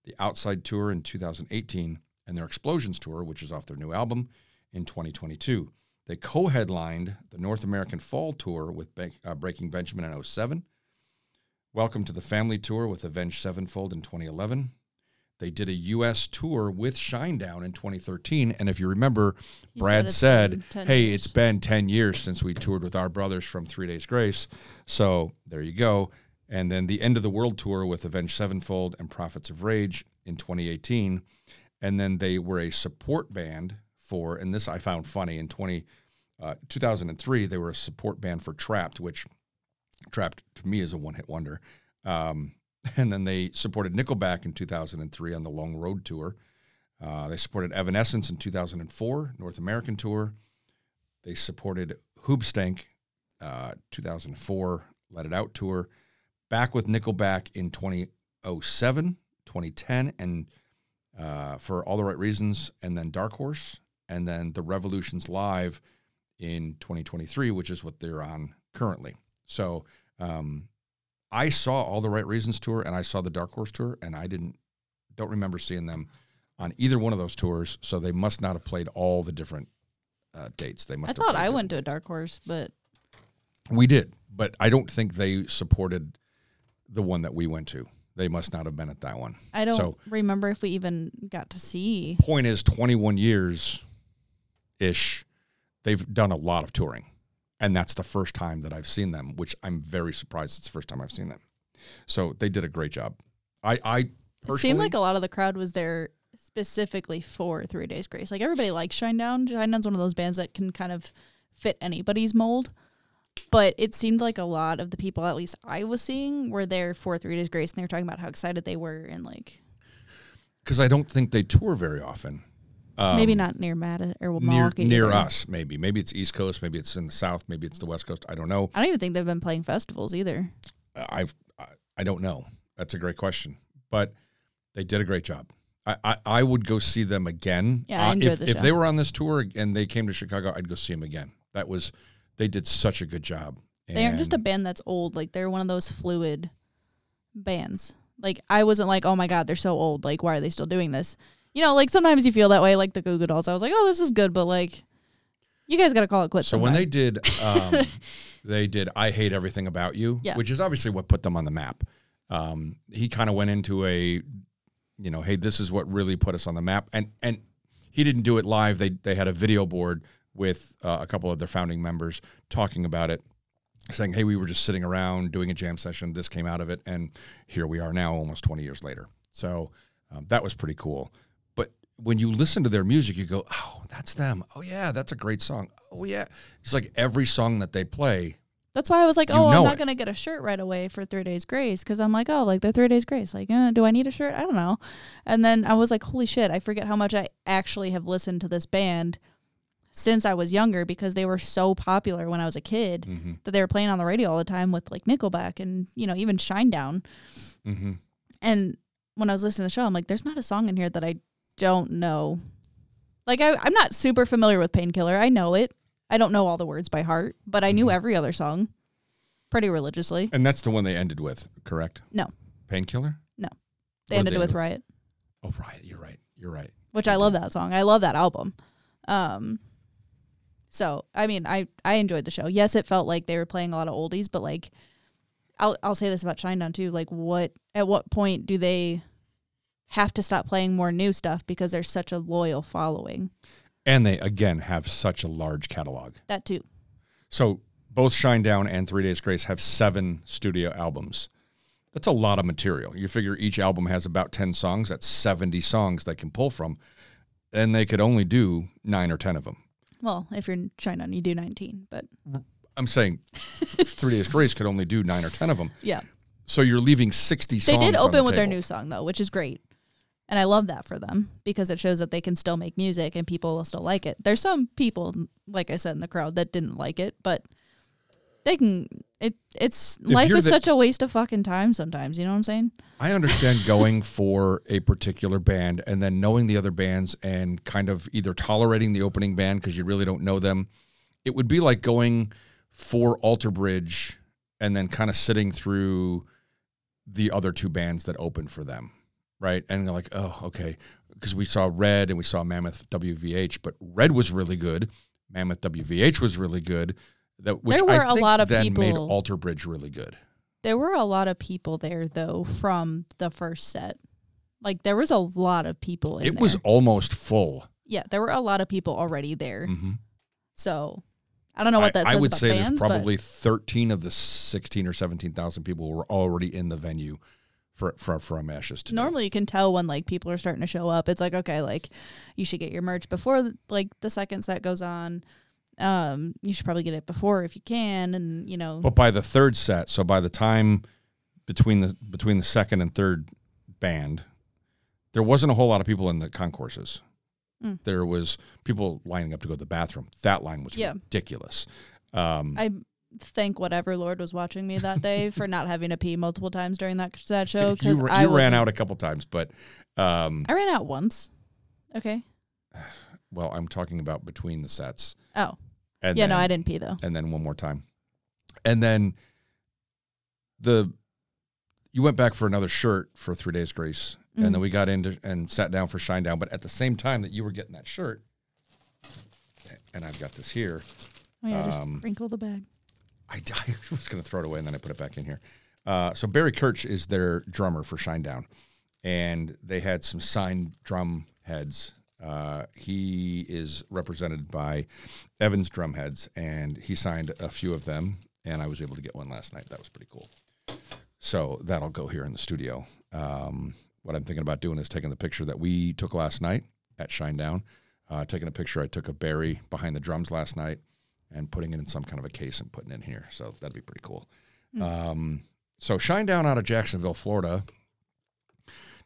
Speaker 2: the Outside Tour in 2018, and their Explosions Tour, which is off their new album, in 2022. They co headlined the North American Fall Tour with Be- uh, Breaking Benjamin in 07. Welcome to the Family Tour with Avenged Sevenfold in 2011. They did a U.S. tour with Shinedown in 2013. And if you remember,
Speaker 3: He
Speaker 2: Brad
Speaker 3: it's
Speaker 2: said, Hey,
Speaker 3: years."
Speaker 2: it's been 10 years since we toured with our brothers from Three Days Grace. So there you go. And then the End of the World tour with Avenged Sevenfold and Prophets of Rage in 2018. And then they were a support band for, and this I found funny, in 20, uh, 2003, they were a support band for Trapt, which Trapt to me is a one hit wonder. Um, <laughs> and then they supported Nickelback in 2003 on the Long Road Tour. Uh, they supported Evanescence in 2004, North American Tour. They supported Hoobastank, uh, 2004, Let It Out Tour. Back with Nickelback in 2007, 2010, and uh, for all the right reasons, and then Dark Horse, and then the Revolutions Live in 2023, which is what they're on currently. So um, I saw all the right reasons tour, and I saw the Dark Horse tour, and I didn't don't remember seeing them on either one of those tours. So they must not have played all the different uh, dates. They must.
Speaker 3: I thought I went to a dark horse, but.
Speaker 2: We did, but I don't think they supported the one that we went to. They must not have been at that one.
Speaker 3: I don't
Speaker 2: So-
Speaker 3: remember if we even got to see.
Speaker 2: Point is, 21 years ish, they've done a lot of touring, and that's the first time that I've seen them, which I'm very surprised. It's the first time I've seen them. So they did a great job. I, I
Speaker 3: It seemed like a lot of the crowd was there specifically for Three Days Grace. Like everybody likes Shinedown. Shinedown's one of those bands that can kind of fit anybody's mold. But it seemed like a lot of the people, at least I was seeing, were there for Three Days Grace, and they were talking about how excited they were, and like
Speaker 2: because I don't think they tour very often. Um,
Speaker 3: maybe not near Mad or
Speaker 2: near
Speaker 3: Milwaukee
Speaker 2: near
Speaker 3: either.
Speaker 2: us. Maybe maybe it's East Coast. Maybe it's in the South. Maybe it's the West Coast. I don't know.
Speaker 3: I don't even think they've been playing festivals either.
Speaker 2: I've I, I don't know. That's a great question, but they did a great job. I, I, I would go see them again.
Speaker 3: Yeah, I
Speaker 2: Uh,
Speaker 3: enjoyed
Speaker 2: if,
Speaker 3: the
Speaker 2: if they were on this tour and they came to Chicago, I'd go see them again. That was they did such a good job.
Speaker 3: They aren't just a band that's old. Like they're one of those fluid bands. Like I wasn't like, oh my god, they're so old. Like why are they still doing this? You know, like sometimes you feel that way. Like the Goo Goo Dolls, I was like, oh, this is good, but like, you guys got to call it quits.
Speaker 2: So when they did, um, <laughs> they did "I Hate Everything About You,"
Speaker 3: Yeah.
Speaker 2: which is obviously what put them on the map. Um, he kind of went into a, you know, hey, this is what really put us on the map, and and he didn't do it live. They they had a video board with uh, a couple of their founding members talking about it, saying, hey, we were just sitting around doing a jam session. This came out of it, and here we are now, almost twenty years later. So um, that was pretty cool. When you listen to their music, you go, oh, that's them. Oh yeah, that's a great song. Oh yeah, it's like every song that they play.
Speaker 3: that's why I was like, oh, I'm not
Speaker 2: it.
Speaker 3: gonna get a shirt right away for Three Days Grace because I'm like, oh, like they're Three Days Grace. Like, uh, do I need a shirt? I don't know. And then I was like, holy shit, I forget how much I actually have listened to this band since I was younger because they were so popular when I was a kid
Speaker 2: Mm-hmm.
Speaker 3: that they were playing on the radio all the time with like Nickelback and you know even Shinedown.
Speaker 2: Mm-hmm.
Speaker 3: And when I was listening to the show, I'm like, there's not a song in here that I don't know. Like I, I'm not super familiar with Painkiller. I know it. I don't know all the words by heart, but I knew
Speaker 2: Mhm.
Speaker 3: every other song pretty religiously.
Speaker 2: And that's the one they ended with, correct?
Speaker 3: No.
Speaker 2: Painkiller.
Speaker 3: No.
Speaker 2: They
Speaker 3: ended
Speaker 2: they
Speaker 3: with? Riot,
Speaker 2: Oh, right. You're right. You're right.
Speaker 3: which I love that song. I love that album. Um, so I mean, I I enjoyed the show. Yes, it felt like they were playing a lot of oldies, but like, I'll I'll say this about Shinedown too. Like, what at what point do they have to stop playing more new stuff because there's such a loyal following?
Speaker 2: And they again have such a large catalog.
Speaker 3: That too.
Speaker 2: So both Shinedown and Three Days Grace have seven studio albums. That's a lot of material. You figure each album has about 10 songs. That's 70 songs they can pull from. And they could only do nine or 10 of them.
Speaker 3: Well, if you're Shinedown, you do 19, but
Speaker 2: I'm saying Three Days Grace could only do nine or 10 of them. <laughs>
Speaker 3: yeah,
Speaker 2: So you're leaving 60
Speaker 3: they
Speaker 2: songs.
Speaker 3: did open
Speaker 2: the
Speaker 3: with their new song though, which is great. And I love that for them because it shows that they can still make music and people will still like it. There's some people, like I said in the crowd, that didn't like it, but they can. It it's life is
Speaker 2: the-
Speaker 3: such a waste of fucking time sometimes. You know what I'm saying?
Speaker 2: I understand going for a particular band and then knowing the other bands and kind of either tolerating the opening band because you really don't know them. It would be like going for Alter Bridge and then kind of sitting through the other two bands that opened for them, right? And like, oh, okay, because we saw Red and we saw Mammoth WVH, but Red was really good. Mammoth WVH was really good. That which
Speaker 3: There were
Speaker 2: I
Speaker 3: a lot of
Speaker 2: then made
Speaker 3: people-
Speaker 2: Alter Bridge really good.
Speaker 3: There were a lot of people there though from the first set. Like there was a lot of people. In
Speaker 2: It was
Speaker 3: there.
Speaker 2: almost full.
Speaker 3: yeah. There were a lot of people already there.
Speaker 2: Mm-hmm.
Speaker 3: So I don't know what that
Speaker 2: I,
Speaker 3: says
Speaker 2: I would
Speaker 3: about
Speaker 2: say
Speaker 3: bands,
Speaker 2: there's
Speaker 3: but-
Speaker 2: probably 13 of the 16 or 17,000 people were already in the venue for for for a Ashes to do.
Speaker 3: normally you can tell when like people are starting to show up it's like okay like you should get your merch before like the second set goes on um you should probably get it before if you can and you know
Speaker 2: But by the third set, so by the time between the between the second and third band, there wasn't a whole lot of people in the concourses.
Speaker 3: Mm.
Speaker 2: There was people lining up to go to the bathroom. That line was
Speaker 3: Yeah.
Speaker 2: ridiculous. Um,
Speaker 3: i thank whatever lord was watching me that day for not having to pee multiple times during that that show <laughs>
Speaker 2: you
Speaker 3: because i
Speaker 2: you ran out a couple times, but um,
Speaker 3: i ran out once okay <sighs>
Speaker 2: well, I'm talking about between the sets.
Speaker 3: oh
Speaker 2: And
Speaker 3: yeah no i didn't pee though
Speaker 2: and then one more time. And then the you went back for another shirt for three days grace. And then
Speaker 3: Mhm.
Speaker 2: we got into and sat down for Shinedown. But at the same time that you were getting that shirt, and I've got this here.
Speaker 3: Oh yeah, just
Speaker 2: Um,
Speaker 3: wrinkle the bag.
Speaker 2: I, <laughs> I was going to throw it away and then I put it back in here. Uh, so Barry Kerch is their drummer for Shinedown, and they had some signed drum heads. Uh, he is represented by Evans Drum Heads, and he signed a few of them, and I was able to get one last night. That was pretty cool. So that'll go here in the studio. Um, what I'm thinking about doing is taking the picture that we took last night at Shinedown, uh, taking a picture I took of Barry behind the drums last night, and putting it in some kind of a case and putting it in here. So that'd be pretty cool. Um, so Shinedown out of Jacksonville, Florida.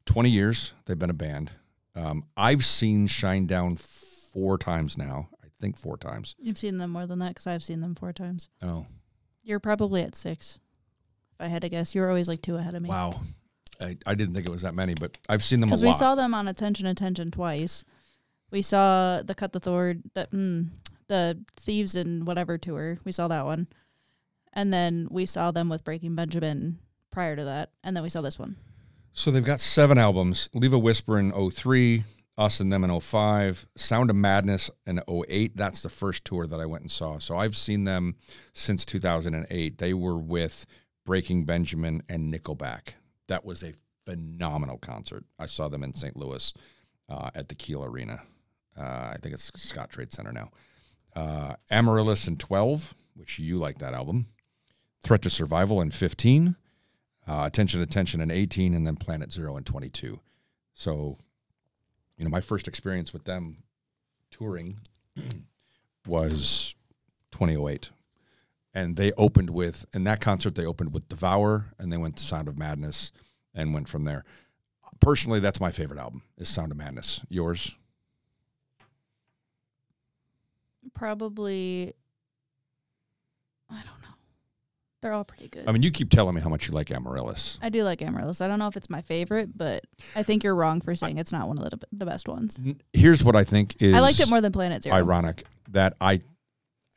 Speaker 2: 20 years they've been a band. Um, I've seen Shinedown four times now. I think four times.
Speaker 3: You've seen them more than that because I've seen them four times.
Speaker 2: Oh,
Speaker 3: You're probably at six. If I had to guess, you were always like two ahead of me.
Speaker 2: wow. I, I didn't think it was that many, but I've seen them a
Speaker 3: Because
Speaker 2: lot.
Speaker 3: we saw them on Attention Attention twice. We saw the Cut the Thord, the mm, the Thieves and whatever tour. We saw that one, and then we saw them with Breaking Benjamin prior to that, and then we saw this one.
Speaker 2: So they've got seven albums. Leave a Whisper in 03, Us and Them in 05, Sound of Madness in 08. That's the first tour that I went and saw. So I've seen them since 2008. They were with Breaking Benjamin and Nickelback. That was a phenomenal concert. I saw them in St. Louis uh, at the Kiel Arena. Uh, I think it's Scottrade Center now. Uh, Amaryllis in 12, which you like that album. Threat to Survival in 15 uh, Attention Attention in 18, and then Planet Zero in 22. So, you know, my first experience with them touring <clears throat> was 2008. And they opened with, in that concert, they opened with Devour, and they went to Sound of Madness and went from there. Personally, that's my favorite album, is Sound of Madness. Yours?
Speaker 3: Probably, I don't know. They're all pretty good.
Speaker 2: I mean, you keep telling me how much you like Amaryllis.
Speaker 3: I do like Amaryllis. I don't know if it's my favorite, but I think you're wrong for saying it's not one of the the best ones.
Speaker 2: Here's what I think is
Speaker 3: I liked it more than Planet Zero.
Speaker 2: ironic that I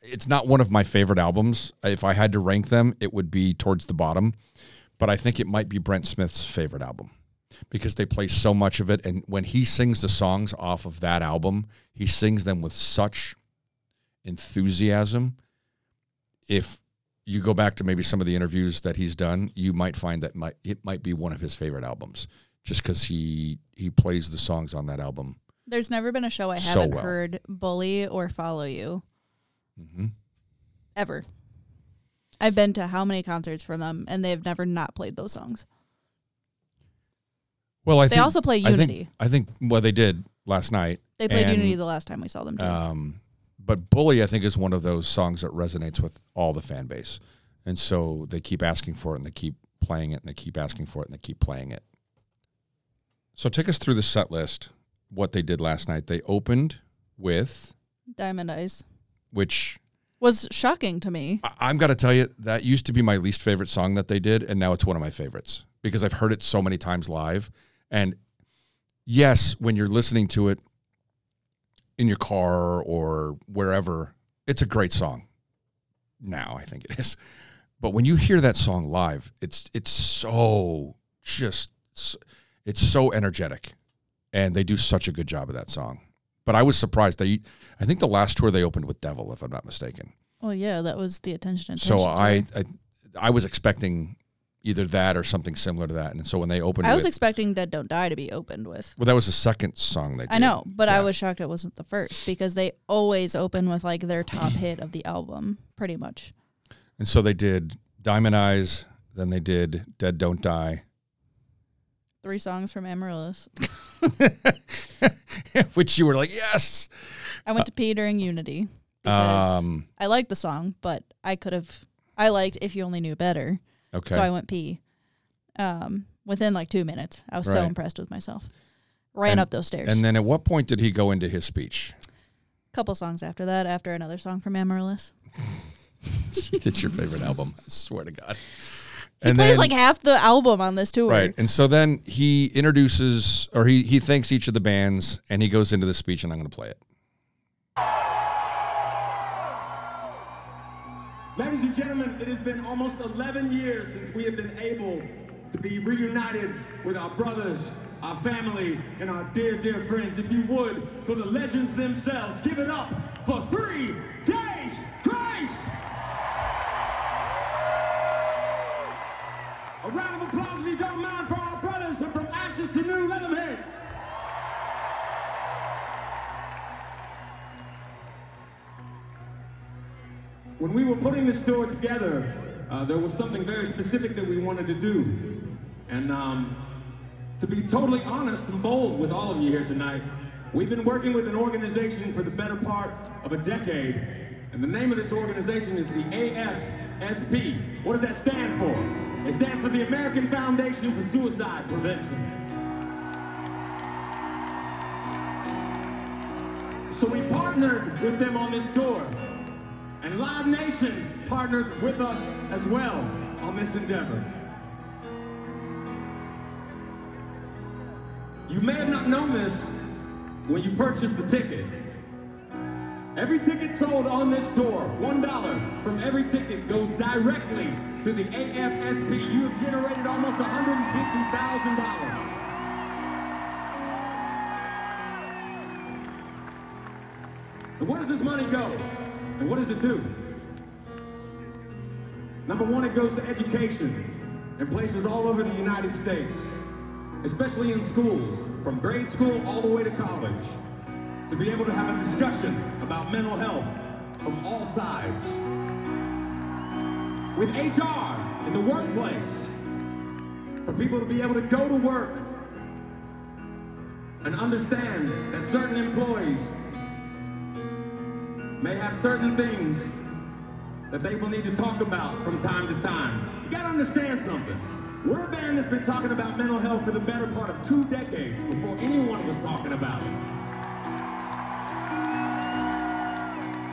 Speaker 2: it's not one of my favorite albums. If I had to rank them, it would be towards the bottom, but I think it might be Brent Smith's favorite album because they play so much of it and when he sings the songs off of that album, he sings them with such enthusiasm. If you go back to maybe some of the interviews that he's done, you might find that might it might be one of his favorite albums just cuz he he plays the songs on that album.
Speaker 3: There's never been a show I
Speaker 2: So
Speaker 3: haven't
Speaker 2: well.
Speaker 3: heard Bully or Follow You
Speaker 2: Mhm.
Speaker 3: ever. I've been to how many concerts from them, and they've never not played those songs.
Speaker 2: Well, I
Speaker 3: They
Speaker 2: think
Speaker 3: also play
Speaker 2: I
Speaker 3: Unity.
Speaker 2: think I think well they did last night.
Speaker 3: They played
Speaker 2: and,
Speaker 3: Unity the last time we saw them too.
Speaker 2: Um, but Bully, I think, is one of those songs that resonates with all the fan base, and so they keep asking for it, and they keep playing it, and they keep asking for it, and they keep playing it. So take us through the set list. What they did last night? They opened with
Speaker 3: Diamond Eyes
Speaker 2: which
Speaker 3: was shocking to me.
Speaker 2: I- I'm got to tell you that used to be my least favorite song that they did, and now it's one of my favorites because I've heard it so many times live. And yes, when you're listening to it in your car or wherever, it's a great song. Now I think it is, but when you hear that song live, it's it's so just it's so energetic, and they do such a good job of that song. But I was surprised they. I think the last tour they opened with Devil, if I'm not mistaken.
Speaker 3: Well, yeah, that was the attention.
Speaker 2: So
Speaker 3: attention
Speaker 2: I. I I was expecting either that or something similar to that. And so when they opened,
Speaker 3: I was
Speaker 2: with,
Speaker 3: expecting Dead Don't Die to be opened with.
Speaker 2: well, that was the second song they did.
Speaker 3: I know, but I was shocked it wasn't the first because they always open with like their top hit of the album, pretty much.
Speaker 2: And so they did Diamond Eyes, then they did Dead Don't Die,
Speaker 3: Three songs from Amaryllis. <laughs>
Speaker 2: which you were like, yes.
Speaker 3: I went to pee during Unity because
Speaker 2: Um,
Speaker 3: I liked the song, but I could have. I liked If You Only Knew Better,
Speaker 2: okay.
Speaker 3: so I went pee. Um, within like two minutes, I was so impressed with myself. Ran
Speaker 2: And-
Speaker 3: up those stairs.
Speaker 2: and then at what point did he go into his speech?
Speaker 3: A couple songs after that, after another song from Amaryllis. <laughs>
Speaker 2: It's your favorite album. I swear to God.
Speaker 3: He
Speaker 2: and
Speaker 3: plays
Speaker 2: then,
Speaker 3: like half the album on this tour.
Speaker 2: Right. And so then he introduces or he, he thanks each of the bands and he goes into the speech and I'm going to play it.
Speaker 4: Ladies and gentlemen, it has been almost 11 years since we have been able to be reunited with our brothers, our family, and our dear, dear friends. If you would, for the legends themselves, give it up for Three Days Grace! When we were putting this tour together, uh, there was something very specific that we wanted to do. And um, to be totally honest and bold with all of you here tonight, we've been working with an organization for the better part of a decade. And the name of this organization is the AFSP. What does that stand for? It stands for the American Foundation for Suicide Prevention. So we partnered with them on this tour. And Live Nation partnered with us as well on this endeavor. You may have not known this when you purchased the ticket. Every ticket sold on this tour, $1 from every ticket goes directly to the AFSP. You have generated almost $150,000. And where does this money go? And what does it do? Number one, it goes to education in places all over the United States, especially in schools, from grade school all the way to college, to be able to have a discussion about mental health from all sides. With HR in the workplace, for people to be able to go to work and understand that certain employees may have certain things that they will need to talk about from time to time. You gotta understand something. We're a band that's been talking about mental health for the better part of two decades before anyone was talking about it.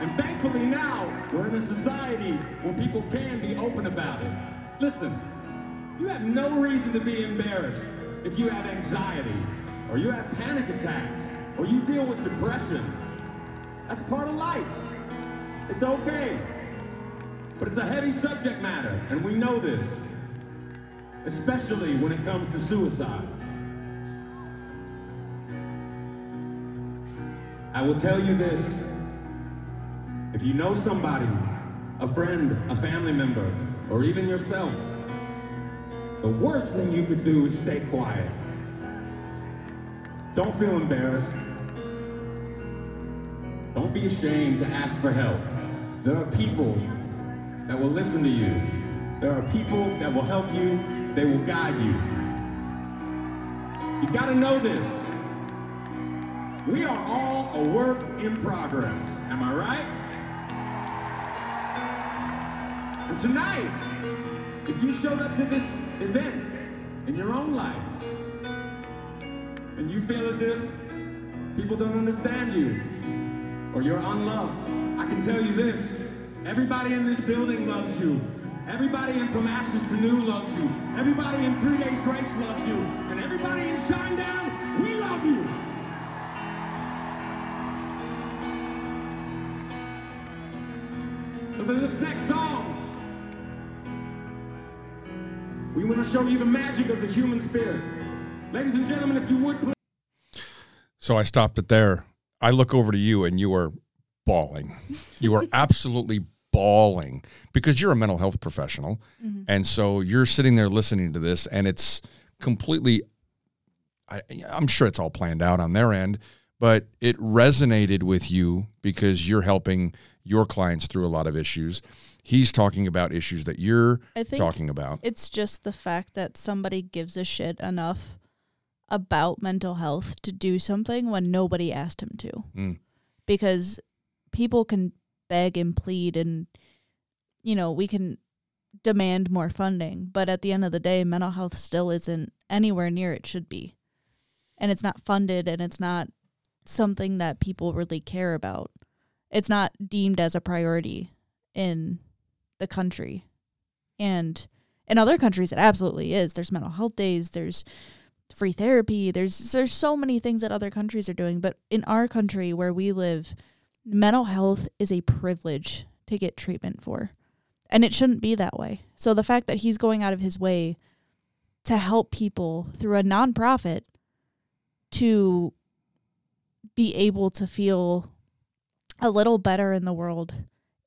Speaker 4: And thankfully now, we're in a society where people can be open about it. Listen, you have no reason to be embarrassed if you have anxiety, or you have panic attacks, or you deal with depression. That's part of life. It's okay. But it's a heavy subject matter, and we know this, especially when it comes to suicide. I will tell you this. If you know somebody, a friend, a family member, or even yourself, the worst thing you could do is stay quiet. Don't feel embarrassed. Don't be ashamed to ask for help. There are people that will listen to you. There are people that will help you. They will guide you. You gotta know this. We are all a work in progress. Am I right? And tonight, if you showed up to this event in your own life and you feel as if people don't understand you or you're unloved, I can tell you this. Everybody in this building loves you. Everybody in From Ashes to New loves you. Everybody in Three Days Grace loves you. And everybody in Shinedown, we love you. So for this next song, we want to show you the magic of the human spirit. Ladies and gentlemen, if you would please.
Speaker 2: So I stopped it there. I look over to you and you are bawling. You are <laughs> absolutely bawling because you're a mental health professional. Mm-hmm. And so you're sitting there listening to this and it's completely I, I'm sure it's all planned out on their end, but it resonated with you because you're helping your clients through a lot of issues. He's talking about issues that you're
Speaker 3: I think
Speaker 2: talking about.
Speaker 3: it's just the fact that somebody gives a shit enough about mental health to do something when nobody asked him to.
Speaker 2: Mm.
Speaker 3: Because people can beg and plead and you know, we can demand more funding, but at the end of the day mental health still isn't anywhere near it should be. And it's not funded and it's not something that people really care about. It's not deemed as a priority in the country. And in other countries it absolutely is. There's mental health days, there's free therapy, there's there's so many things that other countries are doing, but in our country where we live, mental health is a privilege to get treatment for. And it shouldn't be that way. So the fact that he's going out of his way to help people through a nonprofit to be able to feel a little better in the world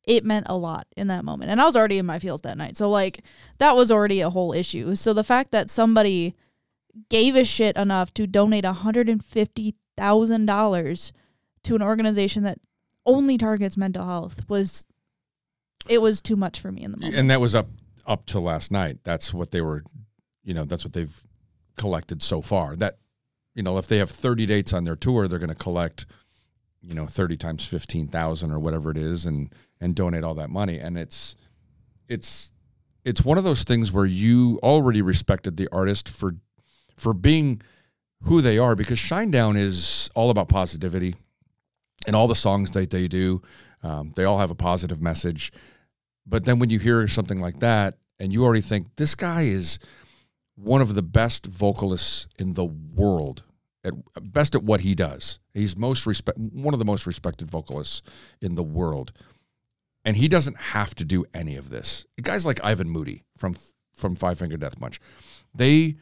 Speaker 3: it meant a lot in that moment and i was already in my feels that night so like that was already a whole issue so the fact that somebody gave a shit enough to donate $150000 to an organization that only targets mental health was it was too much for me in the moment
Speaker 2: and that was up up to last night. That's what they were, you know, that's what they've collected so far. That, you know, if they have 30 dates on their tour, they're going to collect, you know, 30 times 15,000 or whatever it is and and donate all that money and it's it's it's one of those things where you already respected the artist for for being who they are because Shinedown is all about positivity and all the songs that they do um, they all have a positive message but then when you hear something like that and you already think this guy is one of the best vocalists in the world at best at what he does. He's most respect one of the most respected vocalists in the world. And he doesn't have to do any of this. Guys like Ivan Moody from from Five Finger Death Punch, they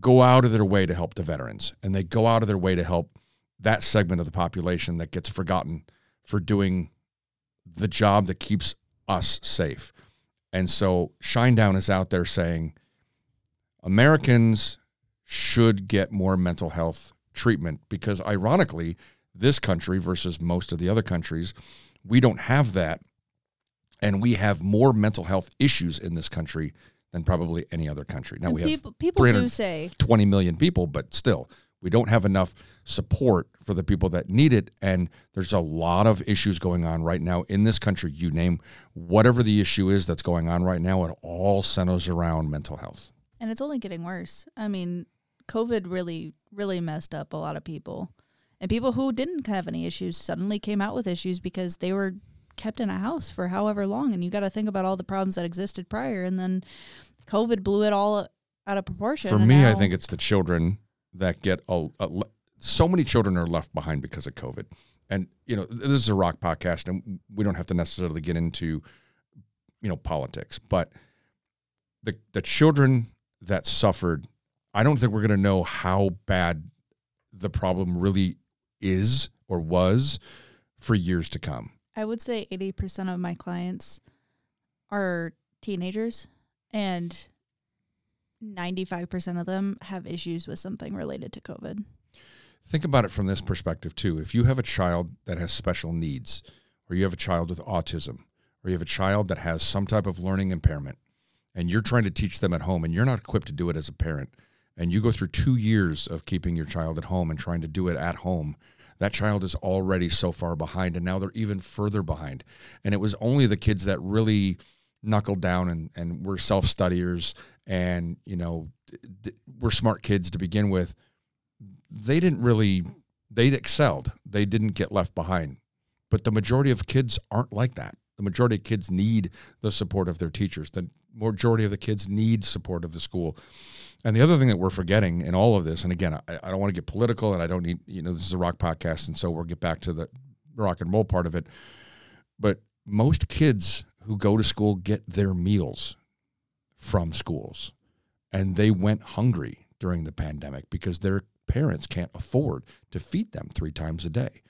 Speaker 2: go out of their way to help the veterans and they go out of their way to help that segment of the population that gets forgotten for doing the job that keeps us safe. And so Shinedown is out there saying Americans should get more mental health treatment because, ironically, this country versus most of the other countries, we don't have that. And we have more mental health issues in this country than probably any other country. Now
Speaker 3: And
Speaker 2: we have
Speaker 3: people, people do say
Speaker 2: 20 million people, but still, we don't have enough support for the people that need it. And there's a lot of issues going on right now in this country. You name whatever the issue is that's going on right now, it all centers around mental health.
Speaker 3: and it's only getting worse. I mean, COVID really, really messed up a lot of people. And people who didn't have any issues suddenly came out with issues because they were kept in a house for however long. And you got to think about all the problems that existed prior. And then COVID blew it all out of proportion.
Speaker 2: For me, I think it's the children that get a, a so many children are left behind because of COVID. And you know, this is a rock podcast, and we don't have to necessarily get into you know politics, but the the children that suffered, I don't think we're going to know how bad the problem really is or was for years to come.
Speaker 3: I would say 80% of my clients are teenagers and 95% of them have issues with something related to COVID.
Speaker 2: think about it from this perspective too. If you have a child that has special needs, or you have a child with autism, or you have a child that has some type of learning impairment, and you're trying to teach them at home, and you're not equipped to do it as a parent, and you go through two years of keeping your child at home and trying to do it at home, that child is already so far behind, and now they're even further behind. And it was only the kids that really knuckled down and, and were self studiers and, you know, d- were smart kids to begin with. They didn't really they excelled. They didn't get left behind. But the majority of kids aren't like that. The majority of kids need the support of their teachers. The majority of the kids need support of the school. And the other thing that we're forgetting in all of this and again i, I don't want to get political and i don't need you know this is a rock podcast and so we'll get back to the rock and roll part of it. But most kids who go to school get their meals from schools and they went hungry during the pandemic because their parents can't afford to feed them three times a day.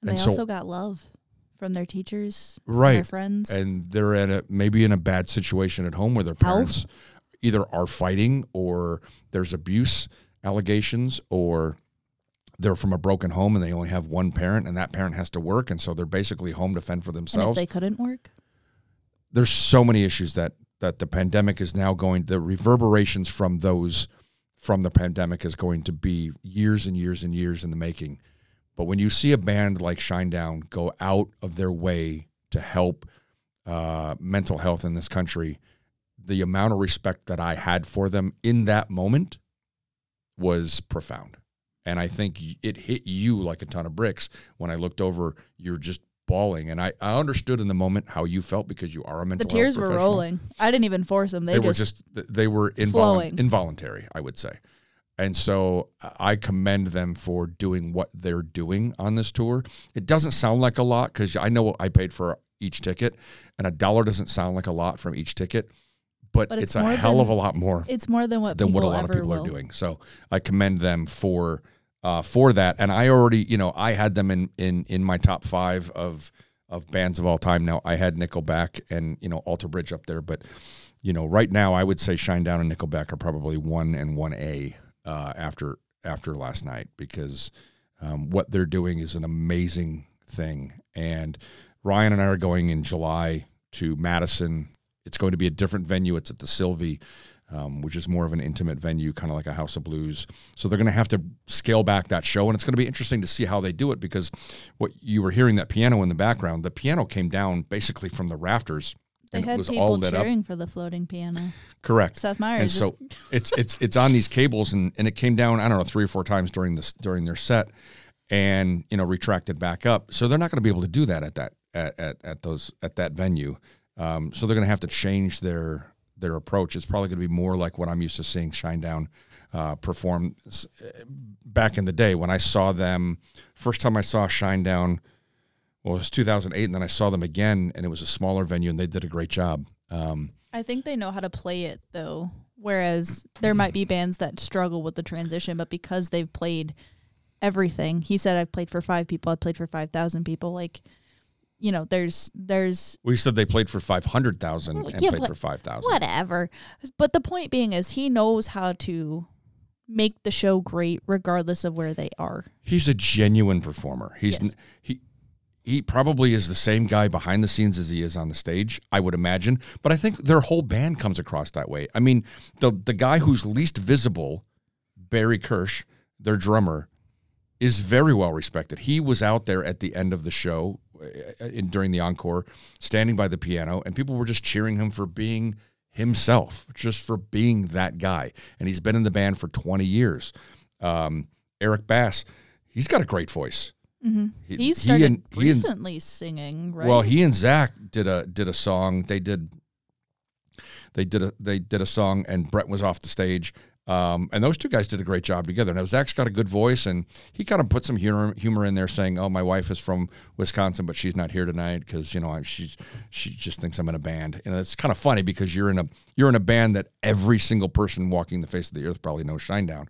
Speaker 3: And,
Speaker 2: And
Speaker 3: they
Speaker 2: so-
Speaker 3: also got love from their teachers,
Speaker 2: Right.
Speaker 3: their friends.
Speaker 2: And they're at a maybe in a bad situation at home where their
Speaker 3: Health.
Speaker 2: parents either are fighting or there's abuse allegations or they're from a broken home and they only have one parent and that parent has to work and so they're basically home to fend for
Speaker 3: and if
Speaker 2: themselves.
Speaker 3: they couldn't work,
Speaker 2: there's so many issues that that the pandemic is now going the reverberations from those from the pandemic is going to be years and years and years in the making but when you see a band like shinedown go out of their way to help uh, mental health in this country the amount of respect that i had for them in that moment was profound and i think it hit you like a ton of bricks when i looked over you're just bawling and i, I understood in the moment how you felt because you are a mental
Speaker 3: the
Speaker 2: tears
Speaker 3: were rolling. I didn't even force them. They,
Speaker 2: they, were
Speaker 3: just,
Speaker 2: just they were
Speaker 3: flowing.
Speaker 2: involuntary i would say and so i commend them for doing what they're doing on this tour it doesn't sound like a lot because i know i paid for each ticket and a dollar doesn't sound like a lot from each ticket but,
Speaker 3: But
Speaker 2: it's,
Speaker 3: it's
Speaker 2: a hell
Speaker 3: than-
Speaker 2: of a lot more
Speaker 3: It's more than what
Speaker 2: than what a lot of people
Speaker 3: will.
Speaker 2: are doing. So I commend them for uh, for that. And I already, you know, I had them in in in my top five of of bands of all time. Now I had Nickelback and you know Alter Bridge up there, but you know, right now I would say Shinedown and Nickelback are probably one and one A uh, after after last night because um, what they're doing is an amazing thing. And Ryan and I are going in July to Madison. It's going to be a different venue. It's at the Sylvee, um, which is more of an intimate venue, kind of like a House of Blues. So they're going to have to scale back that show, and it's going to be interesting to see how they do it because what you were hearing that piano in the background, the piano came down basically from the rafters.
Speaker 3: They
Speaker 2: and it
Speaker 3: had
Speaker 2: was all
Speaker 3: people
Speaker 2: lit up.
Speaker 3: cheering for the floating piano.
Speaker 2: Correct.
Speaker 3: Seth
Speaker 2: and
Speaker 3: Meyers
Speaker 2: so <laughs> it's it's it's on these cables and, and it came down I don't know three or four times during this during their set and you know retracted back up so they're not going to be able to do that at that at, at, at those at that venue um, so they're going to have to change their their approach it's probably going to be more like what I'm used to seeing Shinedown uh, perform back in the day when I saw them first time I saw Shinedown well it was 2008 and then I saw them again and it was a smaller venue and they did a great job um,
Speaker 3: I think they know how to play it though. Whereas there might be bands that struggle with the transition, but because they've played everything, he said I've played for five people, I've played for five thousand people. Like, you know, there's there's
Speaker 2: We said they played for five hundred thousand and
Speaker 3: yeah,
Speaker 2: played for five thousand.
Speaker 3: whatever. But the point being is he knows how to make the show great regardless of where they are.
Speaker 2: He's a genuine performer. He's
Speaker 3: Yes.
Speaker 2: n he he probably is the same guy behind the scenes as he is on the stage. I would imagine, but I think their whole band comes across that way. I mean, the the guy who's least visible, Barry Kerch, their drummer, is very well respected. He was out there at the end of the show, uh, in, during the encore, standing by the piano, and people were just cheering him for being himself, just for being that guy. And he's been in the band for 20 years. Um, Eric Bass, he's got a great voice.
Speaker 3: Mm-hmm.
Speaker 2: He-
Speaker 3: He's
Speaker 2: he
Speaker 3: started
Speaker 2: and- he and-
Speaker 3: recently singing, right?
Speaker 2: Well, he and Zach did a did a song. They did they did a they did a song, and Brett was off the stage. Um, and those two guys did a great job together. Now Zach's got a good voice, and he kind of put some humor humor in there, saying, "Oh, my wife is from Wisconsin, but she's not here tonight because you know I- she's she just thinks I'm in a band." And it's kind of funny because you're in a you're in a band that every single person walking the face of the earth probably knows Shinedown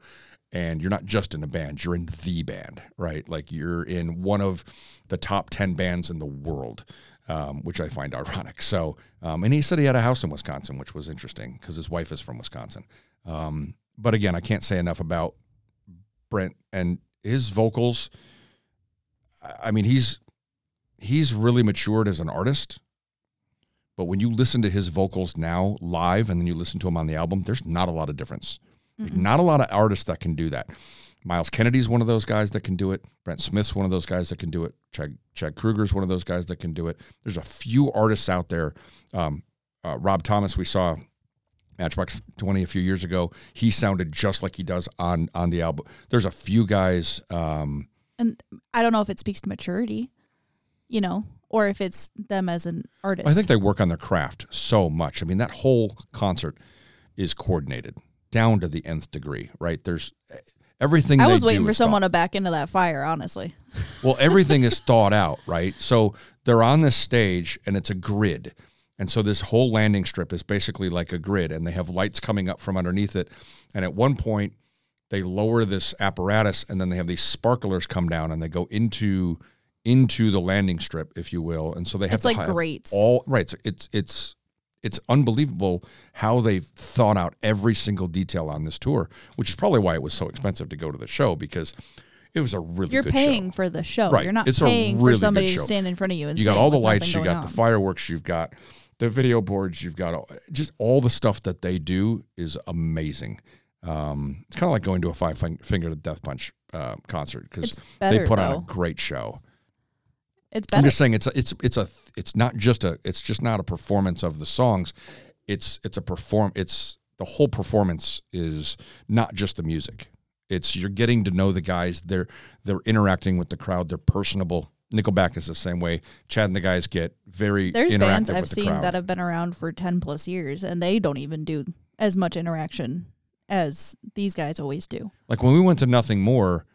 Speaker 2: and you're not just in a band you're in the band right? Like you're in one of the top 10 bands in the world um, which i find <laughs> ironic. So um, and he said he had a house in wisconsin which was interesting because his wife is from wisconsin. Um, but again i can't say enough about brent and his vocals. I- mean he's he's really matured as an artist but when you listen to his vocals now live and then you listen to him on the album there's not a lot of difference there's not a lot of artists that can do that. Myles Kennedy's one of those guys that can do it. Brent Smith's one of those guys that can do it. Chad, Chad Kroeger's one of those guys that can do it. There's a few artists out there. Um, uh, Rob Thomas, we saw Matchbox 20 a few years ago. He sounded just like he does on on the album. There's a few guys. Um,
Speaker 3: and I don't know if it speaks to maturity, you know, or if it's them as an artist.
Speaker 2: I think they work on their craft so much. I mean, that whole concert is coordinated down to the nth degree, right? There's eh, everything.
Speaker 3: I was waiting for
Speaker 2: is thought-
Speaker 3: someone to back into that fire, honestly. <laughs>
Speaker 2: Well, everything is thought out, right? So they're on this stage and it's a grid. And so this whole landing strip is basically like a grid and they have lights coming up from underneath it. And at one point they lower this apparatus and then they have these sparklers come down and they go into into the landing strip, if you will. And so they have
Speaker 3: It's
Speaker 2: to
Speaker 3: like grates.
Speaker 2: all right. So it's it's it's unbelievable how they've thought out every single detail on this tour, which is probably why it was so expensive to go to the show because it was a really.
Speaker 3: You're paying
Speaker 2: show.
Speaker 3: for the show.
Speaker 2: Right.
Speaker 3: You're not
Speaker 2: It's a
Speaker 3: paying
Speaker 2: really
Speaker 3: for somebody to stand in front of you and
Speaker 2: You got all the lights, you got the fireworks, you've got the video boards, you've got all, just all the stuff that they do is amazing. Um, it's kind of like going to a Five Fin- Finger Death Punch uh, concert because they put on a great show.
Speaker 3: It's
Speaker 2: I'm just saying it's a, it's it's a it's not just a it's just not a performance of the songs. It's it's a perform it's the whole performance is not just the music. It's you're getting to know the guys. They're they're interacting with the crowd. They're personable. Nickelback is the same way. Chad and the guys get very
Speaker 3: There's
Speaker 2: interactive
Speaker 3: bands
Speaker 2: with
Speaker 3: I've
Speaker 2: the
Speaker 3: seen
Speaker 2: crowd.
Speaker 3: that have been around for 10 plus years and they don't even do as much interaction as these guys always do.
Speaker 2: like when we went to Nothing More,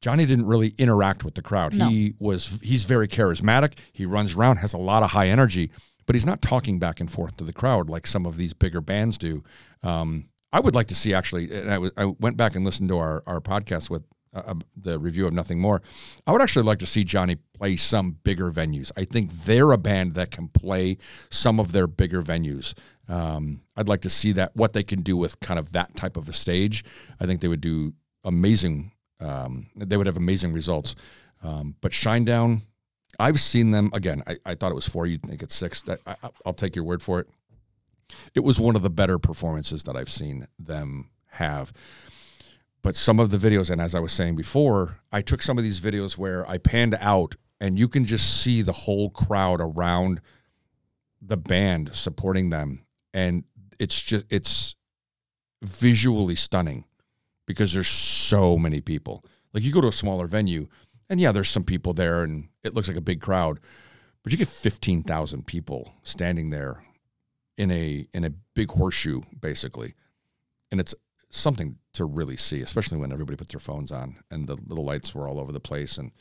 Speaker 2: Jonny didn't really interact with the crowd.
Speaker 3: No.
Speaker 2: He was he's very charismatic. He runs around, has a lot of high energy, but he's not talking back and forth to the crowd like some of these bigger bands do. Um, I would like to see actually, and I, w- I went back and listened to our, our podcast with uh, uh, the review of Nothing More. I would actually like to see Jonny play some bigger venues. I think they're a band that can play some of their bigger venues. Um, I'd like to see that what they can do with kind of that type of a stage. I think they would do amazing. Um, they would have amazing results. Um, but Shinedown, I've seen them again. I, I thought it was four. You'd think it's six. That I, I'll take your word for it. It was one of the better performances that I've seen them have. But some of the videos, and as I was saying before, I took some of these videos where I panned out, and you can just see the whole crowd around the band supporting them, and it's just it's visually stunning because there's so many people. Like you go to a smaller venue, and yeah, there's some people there, and it looks like a big crowd, but you get fifteen thousand people standing there in a in a big horseshoe, basically, and it's something to really see, especially when everybody puts their phones on and the little lights were all over the place, and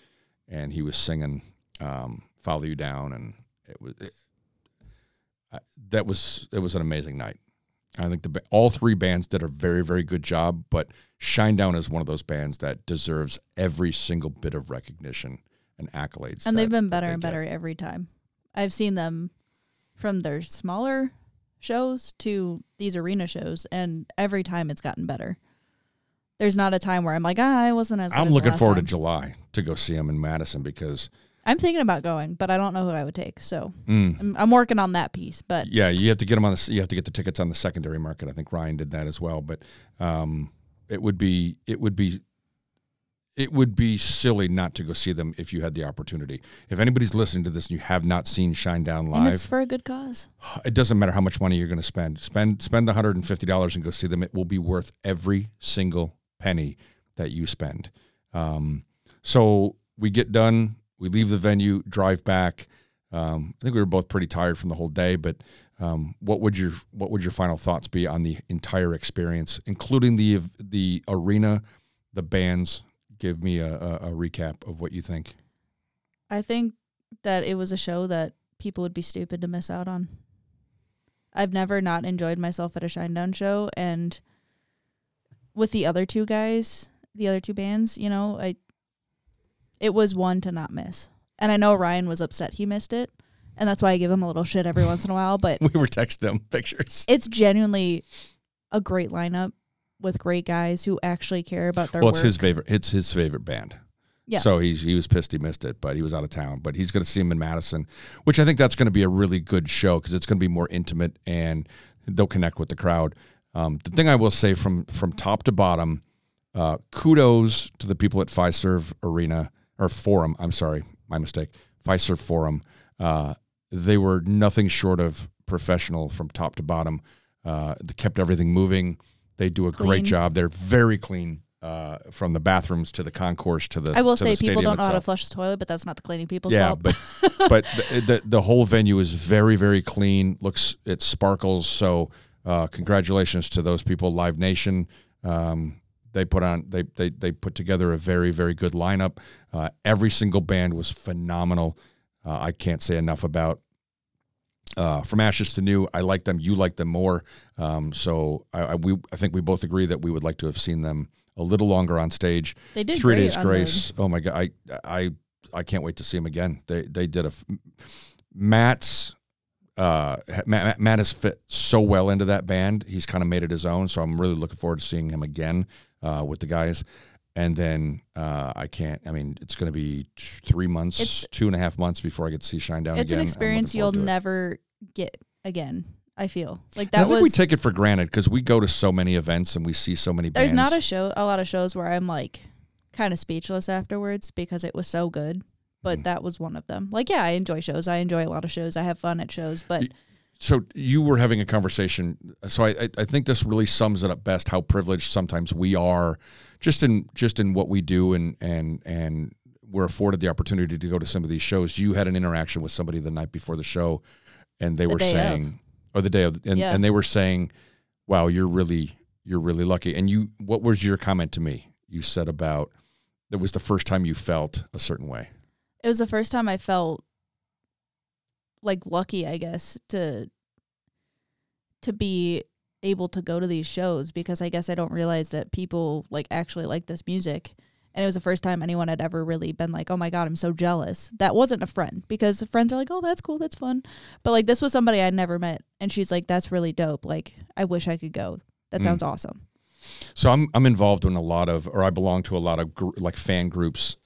Speaker 2: and he was singing um, "Follow You Down," and it was it, I, that was it was an amazing night. I think the all three bands did a very very good job, but Shinedown is one of those bands that deserves every single bit of recognition and accolades.
Speaker 3: and
Speaker 2: that-
Speaker 3: they've been better
Speaker 2: they
Speaker 3: and
Speaker 2: get.
Speaker 3: better every time. I've seen them from their smaller shows to these arena shows, and every time it's gotten better. There's not a time where I'm like, ah, I wasn't as. Good
Speaker 2: I'm
Speaker 3: as
Speaker 2: looking forward
Speaker 3: time.
Speaker 2: to July to go see them in Madison because
Speaker 3: I'm thinking about going, but I don't know who I would take. So
Speaker 2: mm,
Speaker 3: I'm, I'm working on that piece. But
Speaker 2: yeah, you have to get them on the you have to get the tickets on the secondary market. I think Ryan did that as well, but um, it would be it would be it would be silly not to go see them if you had the opportunity. If anybody's listening to this and you have not seen Shinedown
Speaker 3: and it's
Speaker 2: live,
Speaker 3: for a good cause. <sighs>
Speaker 2: it doesn't matter how much money you're going to spend. Spend spend the hundred and fifty dollars and go see them. It will be worth every single penny that you spend. Um, so we get done, we leave the venue, drive back. Um, I think we were both pretty tired from the whole day, but um, what would your what would your final thoughts be on the entire experience, including the the arena, the bands? Give me a, a, a recap of what you think.
Speaker 3: I think that it was a show that people would be stupid to miss out on. I've never not enjoyed myself at a Shinedown show, and with the other two guys, the other two bands, you know, I it was one to not miss. And I know Ryan was upset he missed it, and that's why I give him a little shit every once in a while. But <laughs>
Speaker 2: We were texting them pictures.
Speaker 3: it's genuinely a great lineup with great guys who actually care about their
Speaker 2: Well,
Speaker 3: work.
Speaker 2: it's his favorite. It's his favorite band.
Speaker 3: Yeah.
Speaker 2: So he's he was pissed he missed it, but he was out of town. But he's going to see him in Madison, which I think that's going to be a really good show because it's going to be more intimate and they'll connect with the crowd. Um, the thing I will say from from top to bottom, uh, kudos to the people at Fiserv Arena or Forum. I'm sorry, my mistake. Fiserv Forum. Uh, they were nothing short of professional from top to bottom. Uh, they kept everything moving. They do a
Speaker 3: Clean.
Speaker 2: great job. They're very clean uh, from the bathrooms to the concourse to the.
Speaker 3: I will say people don't know how to flush the toilet, but that's not the cleaning people's
Speaker 2: Yeah,
Speaker 3: fault.
Speaker 2: but <laughs> but the, the the whole venue is very very clean. Looks it sparkles. So uh, congratulations to those people, Live Nation. Um, they put on they, they they put together a very very good lineup. Uh, every single band was phenomenal. Uh, I can't say enough about. Uh, from ashes to new, I like them. You like them more. Um, so I, I we I think we both agree that we would like to have seen them a little longer on stage.
Speaker 3: they did
Speaker 2: Three
Speaker 3: great
Speaker 2: Days Grace. Oh my god, I I I can't wait to see him again. They they did a Matt's uh Matt, Matt has fit so well into that band. He's kind of made it his own. So I'm really looking forward to seeing him again uh, with the guys. And then uh, I can't. I mean, it's going to be t- three months,
Speaker 3: It's-
Speaker 2: two and a half months before I get to see Shinedown
Speaker 3: it's
Speaker 2: again.
Speaker 3: an
Speaker 2: I'm
Speaker 3: experience
Speaker 2: looking
Speaker 3: you'll
Speaker 2: forward to it.
Speaker 3: never get again. I feel like
Speaker 2: And I
Speaker 3: that
Speaker 2: think
Speaker 3: was.
Speaker 2: we take it for granted because we go to so many events and we see so many
Speaker 3: there's
Speaker 2: bands.
Speaker 3: not a show, a lot of shows where I'm like kind of speechless afterwards because it was so good. But
Speaker 2: Mhm.
Speaker 3: that was one of them. Like, yeah, I enjoy shows. I enjoy a lot of shows. I have fun at shows. But
Speaker 2: Y- so you were having a conversation so I, I- think this really sums it up best how privileged sometimes we are just in just in what we do and and and we're afforded the opportunity to go to some of these shows you had an interaction with somebody the night before the show and they
Speaker 3: The
Speaker 2: were
Speaker 3: day of.
Speaker 2: saying or the day of and,
Speaker 3: Yeah.
Speaker 2: and they were saying wow you're really you're really lucky and you what was your comment to me you said about that was the first time you felt a certain way
Speaker 3: it was the first time I felt like lucky, I guess, to to be able to go to these shows because I guess I don't realize that people like actually like this music. And it was the first time anyone had ever really been like, "Oh my god, I'm so jealous." That wasn't a friend because friends are like, "Oh, that's cool, that's fun," but like this was somebody I'd never met, and she's like, "That's really dope. Like, I wish I could go. That
Speaker 2: Mm.
Speaker 3: sounds awesome."
Speaker 2: So I'm I'm involved in a lot of, or I belong to a lot of gr- like fan groups,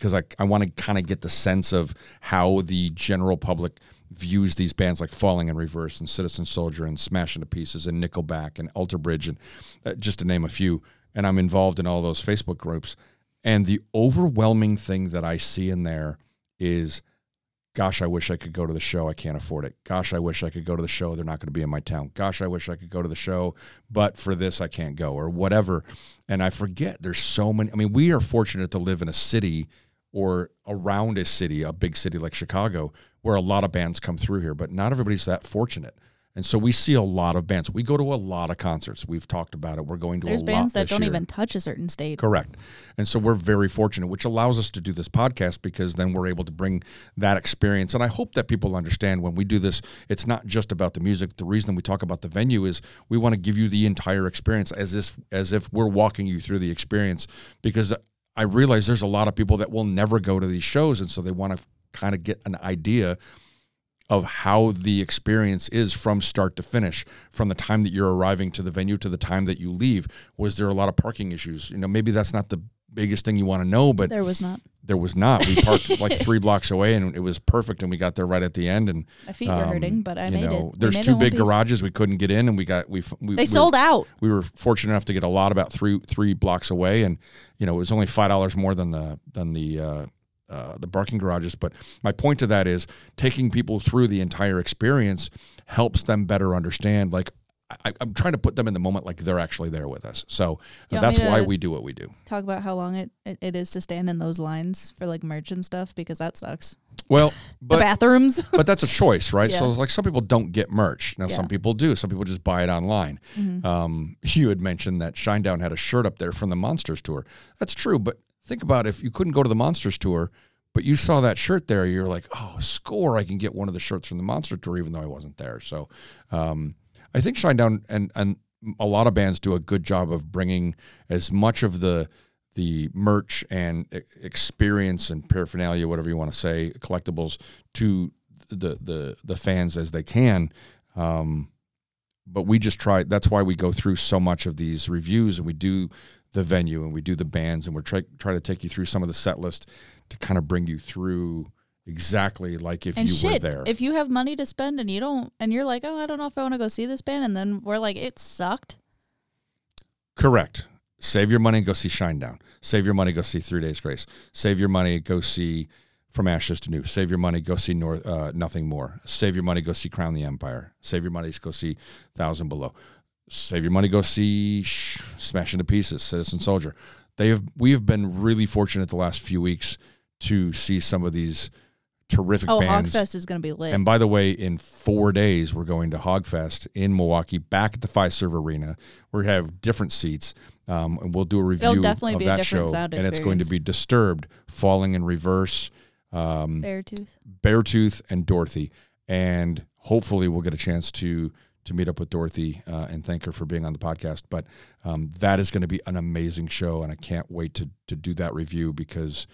Speaker 2: because I I want to kind of get the sense of how the general public views these bands like Falling in Reverse and Citizen Soldier and Smash into Pieces and Nickelback and Alter Bridge and uh, just to name a few. And I'm involved in all those Facebook groups. And the overwhelming thing that I see in there is gosh, I wish I could go to the show. I can't afford it. Gosh, I wish I could go to the show. They're not going to be in my town. Gosh, I wish I could go to the show, but for this, I can't go or whatever. And I forget there's so many. I mean, we are fortunate to live in a city or around a city, a big city like Chicago, where a lot of bands come through here, but not everybody's that fortunate. And so we see a lot of bands. We go to a lot of concerts. We've talked about it. We're going to
Speaker 3: There's
Speaker 2: a
Speaker 3: bands that don't
Speaker 2: year.
Speaker 3: even touch a certain state.
Speaker 2: Correct. And so we're very fortunate, which allows us to do this podcast because then we're able to bring that experience. And I hope that people understand when we do this, it's not just about the music. The reason we talk about the venue is we want to give you the entire experience as if as if we're walking you through the experience because I realize there's a lot of people that will never go to these shows and so they want to kind of get an idea of how the experience is from start to finish. From the time that you're arriving to the venue to the time that you leave was there a lot of parking issues? You know maybe that's not the biggest thing you want to know but
Speaker 3: There was not.
Speaker 2: there was not we parked <laughs> like three blocks away and it was perfect and we got there right at the end and
Speaker 3: My feet were
Speaker 2: um,
Speaker 3: hurting, but I
Speaker 2: you
Speaker 3: made
Speaker 2: know,
Speaker 3: it.
Speaker 2: There's
Speaker 3: made
Speaker 2: two
Speaker 3: one
Speaker 2: big garages we couldn't get in and we got we, we
Speaker 3: They
Speaker 2: we
Speaker 3: sold out.
Speaker 2: we were fortunate enough to get a lot about three three blocks away and you know it was only five dollars more than the than the uh, uh, the parking garages but my point to that is taking people through the entire experience helps them better understand like I, I'm trying to put them in the moment like they're actually there with us so that's why we do what we do
Speaker 3: Talk about how long it, it, it is to stand in those lines for like merch and stuff because that sucks.
Speaker 2: well <laughs>
Speaker 3: the bathrooms. <laughs>
Speaker 2: but that's a choice, right? So it's like some people don't get merch. Now some people do. Some people just buy it online.
Speaker 3: Mhm.
Speaker 2: Um, <laughs> you had mentioned that Shinedown had a shirt up there from the Monsters tour. That's true, but think about if you couldn't go to the Monsters tour, but you saw that shirt there, you're like, oh, score! I can get one of the shirts from the Monster tour, even though I wasn't there. So um, I think Shinedown and and a lot of bands do a good job of bringing as much of the the merch and experience and paraphernalia, whatever you want to say, collectibles to the the the fans as they can. Um, but we just try. That's why we go through so much of these reviews, and we do the venue, and we do the bands, and we're try try to take you through some of the set list to kind of bring you through exactly like if
Speaker 3: and
Speaker 2: you
Speaker 3: shit,
Speaker 2: were there.
Speaker 3: if you have money to spend and you don't, and you're like, oh, I don't know if I want to go see this band, and then we're like, it sucked.
Speaker 2: Correct. Save your money and go see Shinedown. Save your money, go see Three Days Grace. Save your money, go see From Ashes to New. Save your money, go see North, uh, Nothing More. Save your money, go see Crown the Empire. Save your money, go see Thousand Below. Save your money, go see Sh- Smash into Pieces, Citizen Soldier. They have we have been really fortunate the last few weeks to see some of these terrific
Speaker 3: Oh,
Speaker 2: bands.
Speaker 3: Hogfest is gonna be lit.
Speaker 2: And by the way, in four days, we're going to Hogfest in Milwaukee, back at the Fiserv Arena. We have different seats, um, and we'll do a review
Speaker 3: definitely
Speaker 2: of
Speaker 3: be
Speaker 2: that
Speaker 3: different
Speaker 2: show.
Speaker 3: sound
Speaker 2: and it's going to be Disturbed, Falling in Reverse, um,
Speaker 3: Beartooth.
Speaker 2: Beartooth, and Dorothy. And hopefully, we'll get a chance to to meet up with Dorothy uh, and thank her for being on the podcast. But um, that is going to be an amazing show, and I can't wait to to do that review because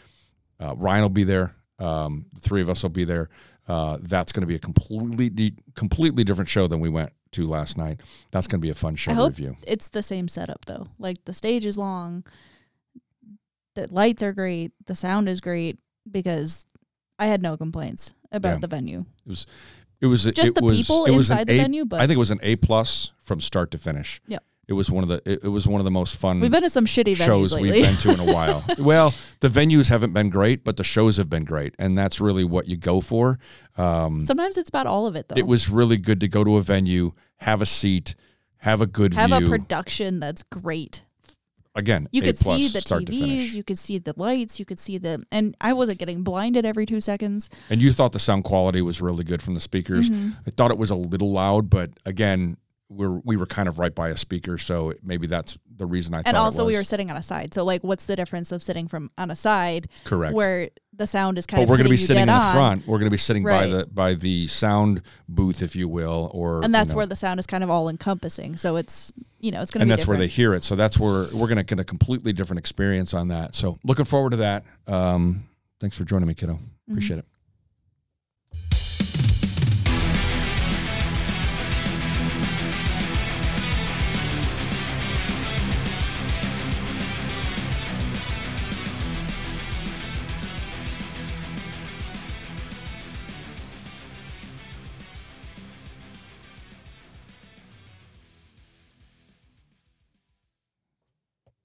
Speaker 2: uh, Ryan will be there. Um, the three of us will be there. Uh, that's going to be a completely completely different show than we went to last night. That's going to be a fun show
Speaker 3: I
Speaker 2: to
Speaker 3: hope
Speaker 2: review.
Speaker 3: it's the same setup though. Like the stage is long, the lights are great, the sound is great because I had no complaints about
Speaker 2: Yeah.
Speaker 3: the venue.
Speaker 2: It was it was
Speaker 3: Just
Speaker 2: it
Speaker 3: the
Speaker 2: was,
Speaker 3: people
Speaker 2: it was an
Speaker 3: inside the
Speaker 2: A-
Speaker 3: venue, but
Speaker 2: I think it was an A plus from start to finish.
Speaker 3: Yep.
Speaker 2: It was one of the it, it was one of the most fun
Speaker 3: we've been to some shitty
Speaker 2: shows
Speaker 3: lately.
Speaker 2: we've been to in a while. <laughs> well, the venues haven't been great, but the shows have been great, and that's really what you go for. Um,
Speaker 3: Sometimes it's about all of it though.
Speaker 2: it was really good to go to a venue, have a seat, have a good view.
Speaker 3: have
Speaker 2: view.
Speaker 3: a production that's great.
Speaker 2: Again,
Speaker 3: You
Speaker 2: A
Speaker 3: could
Speaker 2: plus,
Speaker 3: see the TVs, you could see the lights, you could see the and I wasn't getting blinded every 2 seconds.
Speaker 2: And you thought the sound quality was really good from the speakers.
Speaker 3: Mhm.
Speaker 2: I thought it was a little loud, but again, we're we were kind of right by a speaker, so maybe that's the reason I thought.
Speaker 3: And also we were sitting on a side. So like what's the difference of sitting from on a side
Speaker 2: correct.
Speaker 3: where the sound is kind
Speaker 2: but
Speaker 3: of
Speaker 2: we're going to be sitting in the
Speaker 3: on.
Speaker 2: front. We're going to be sitting by the by the sound booth, if you will, or
Speaker 3: and that's
Speaker 2: you know,
Speaker 3: where the sound is kind of all encompassing. So it's you know it's going to
Speaker 2: and that's where they hear it. So that's where we're going to get a completely different experience on that. So looking forward to that. Um, thanks for joining me, kiddo. Appreciate it.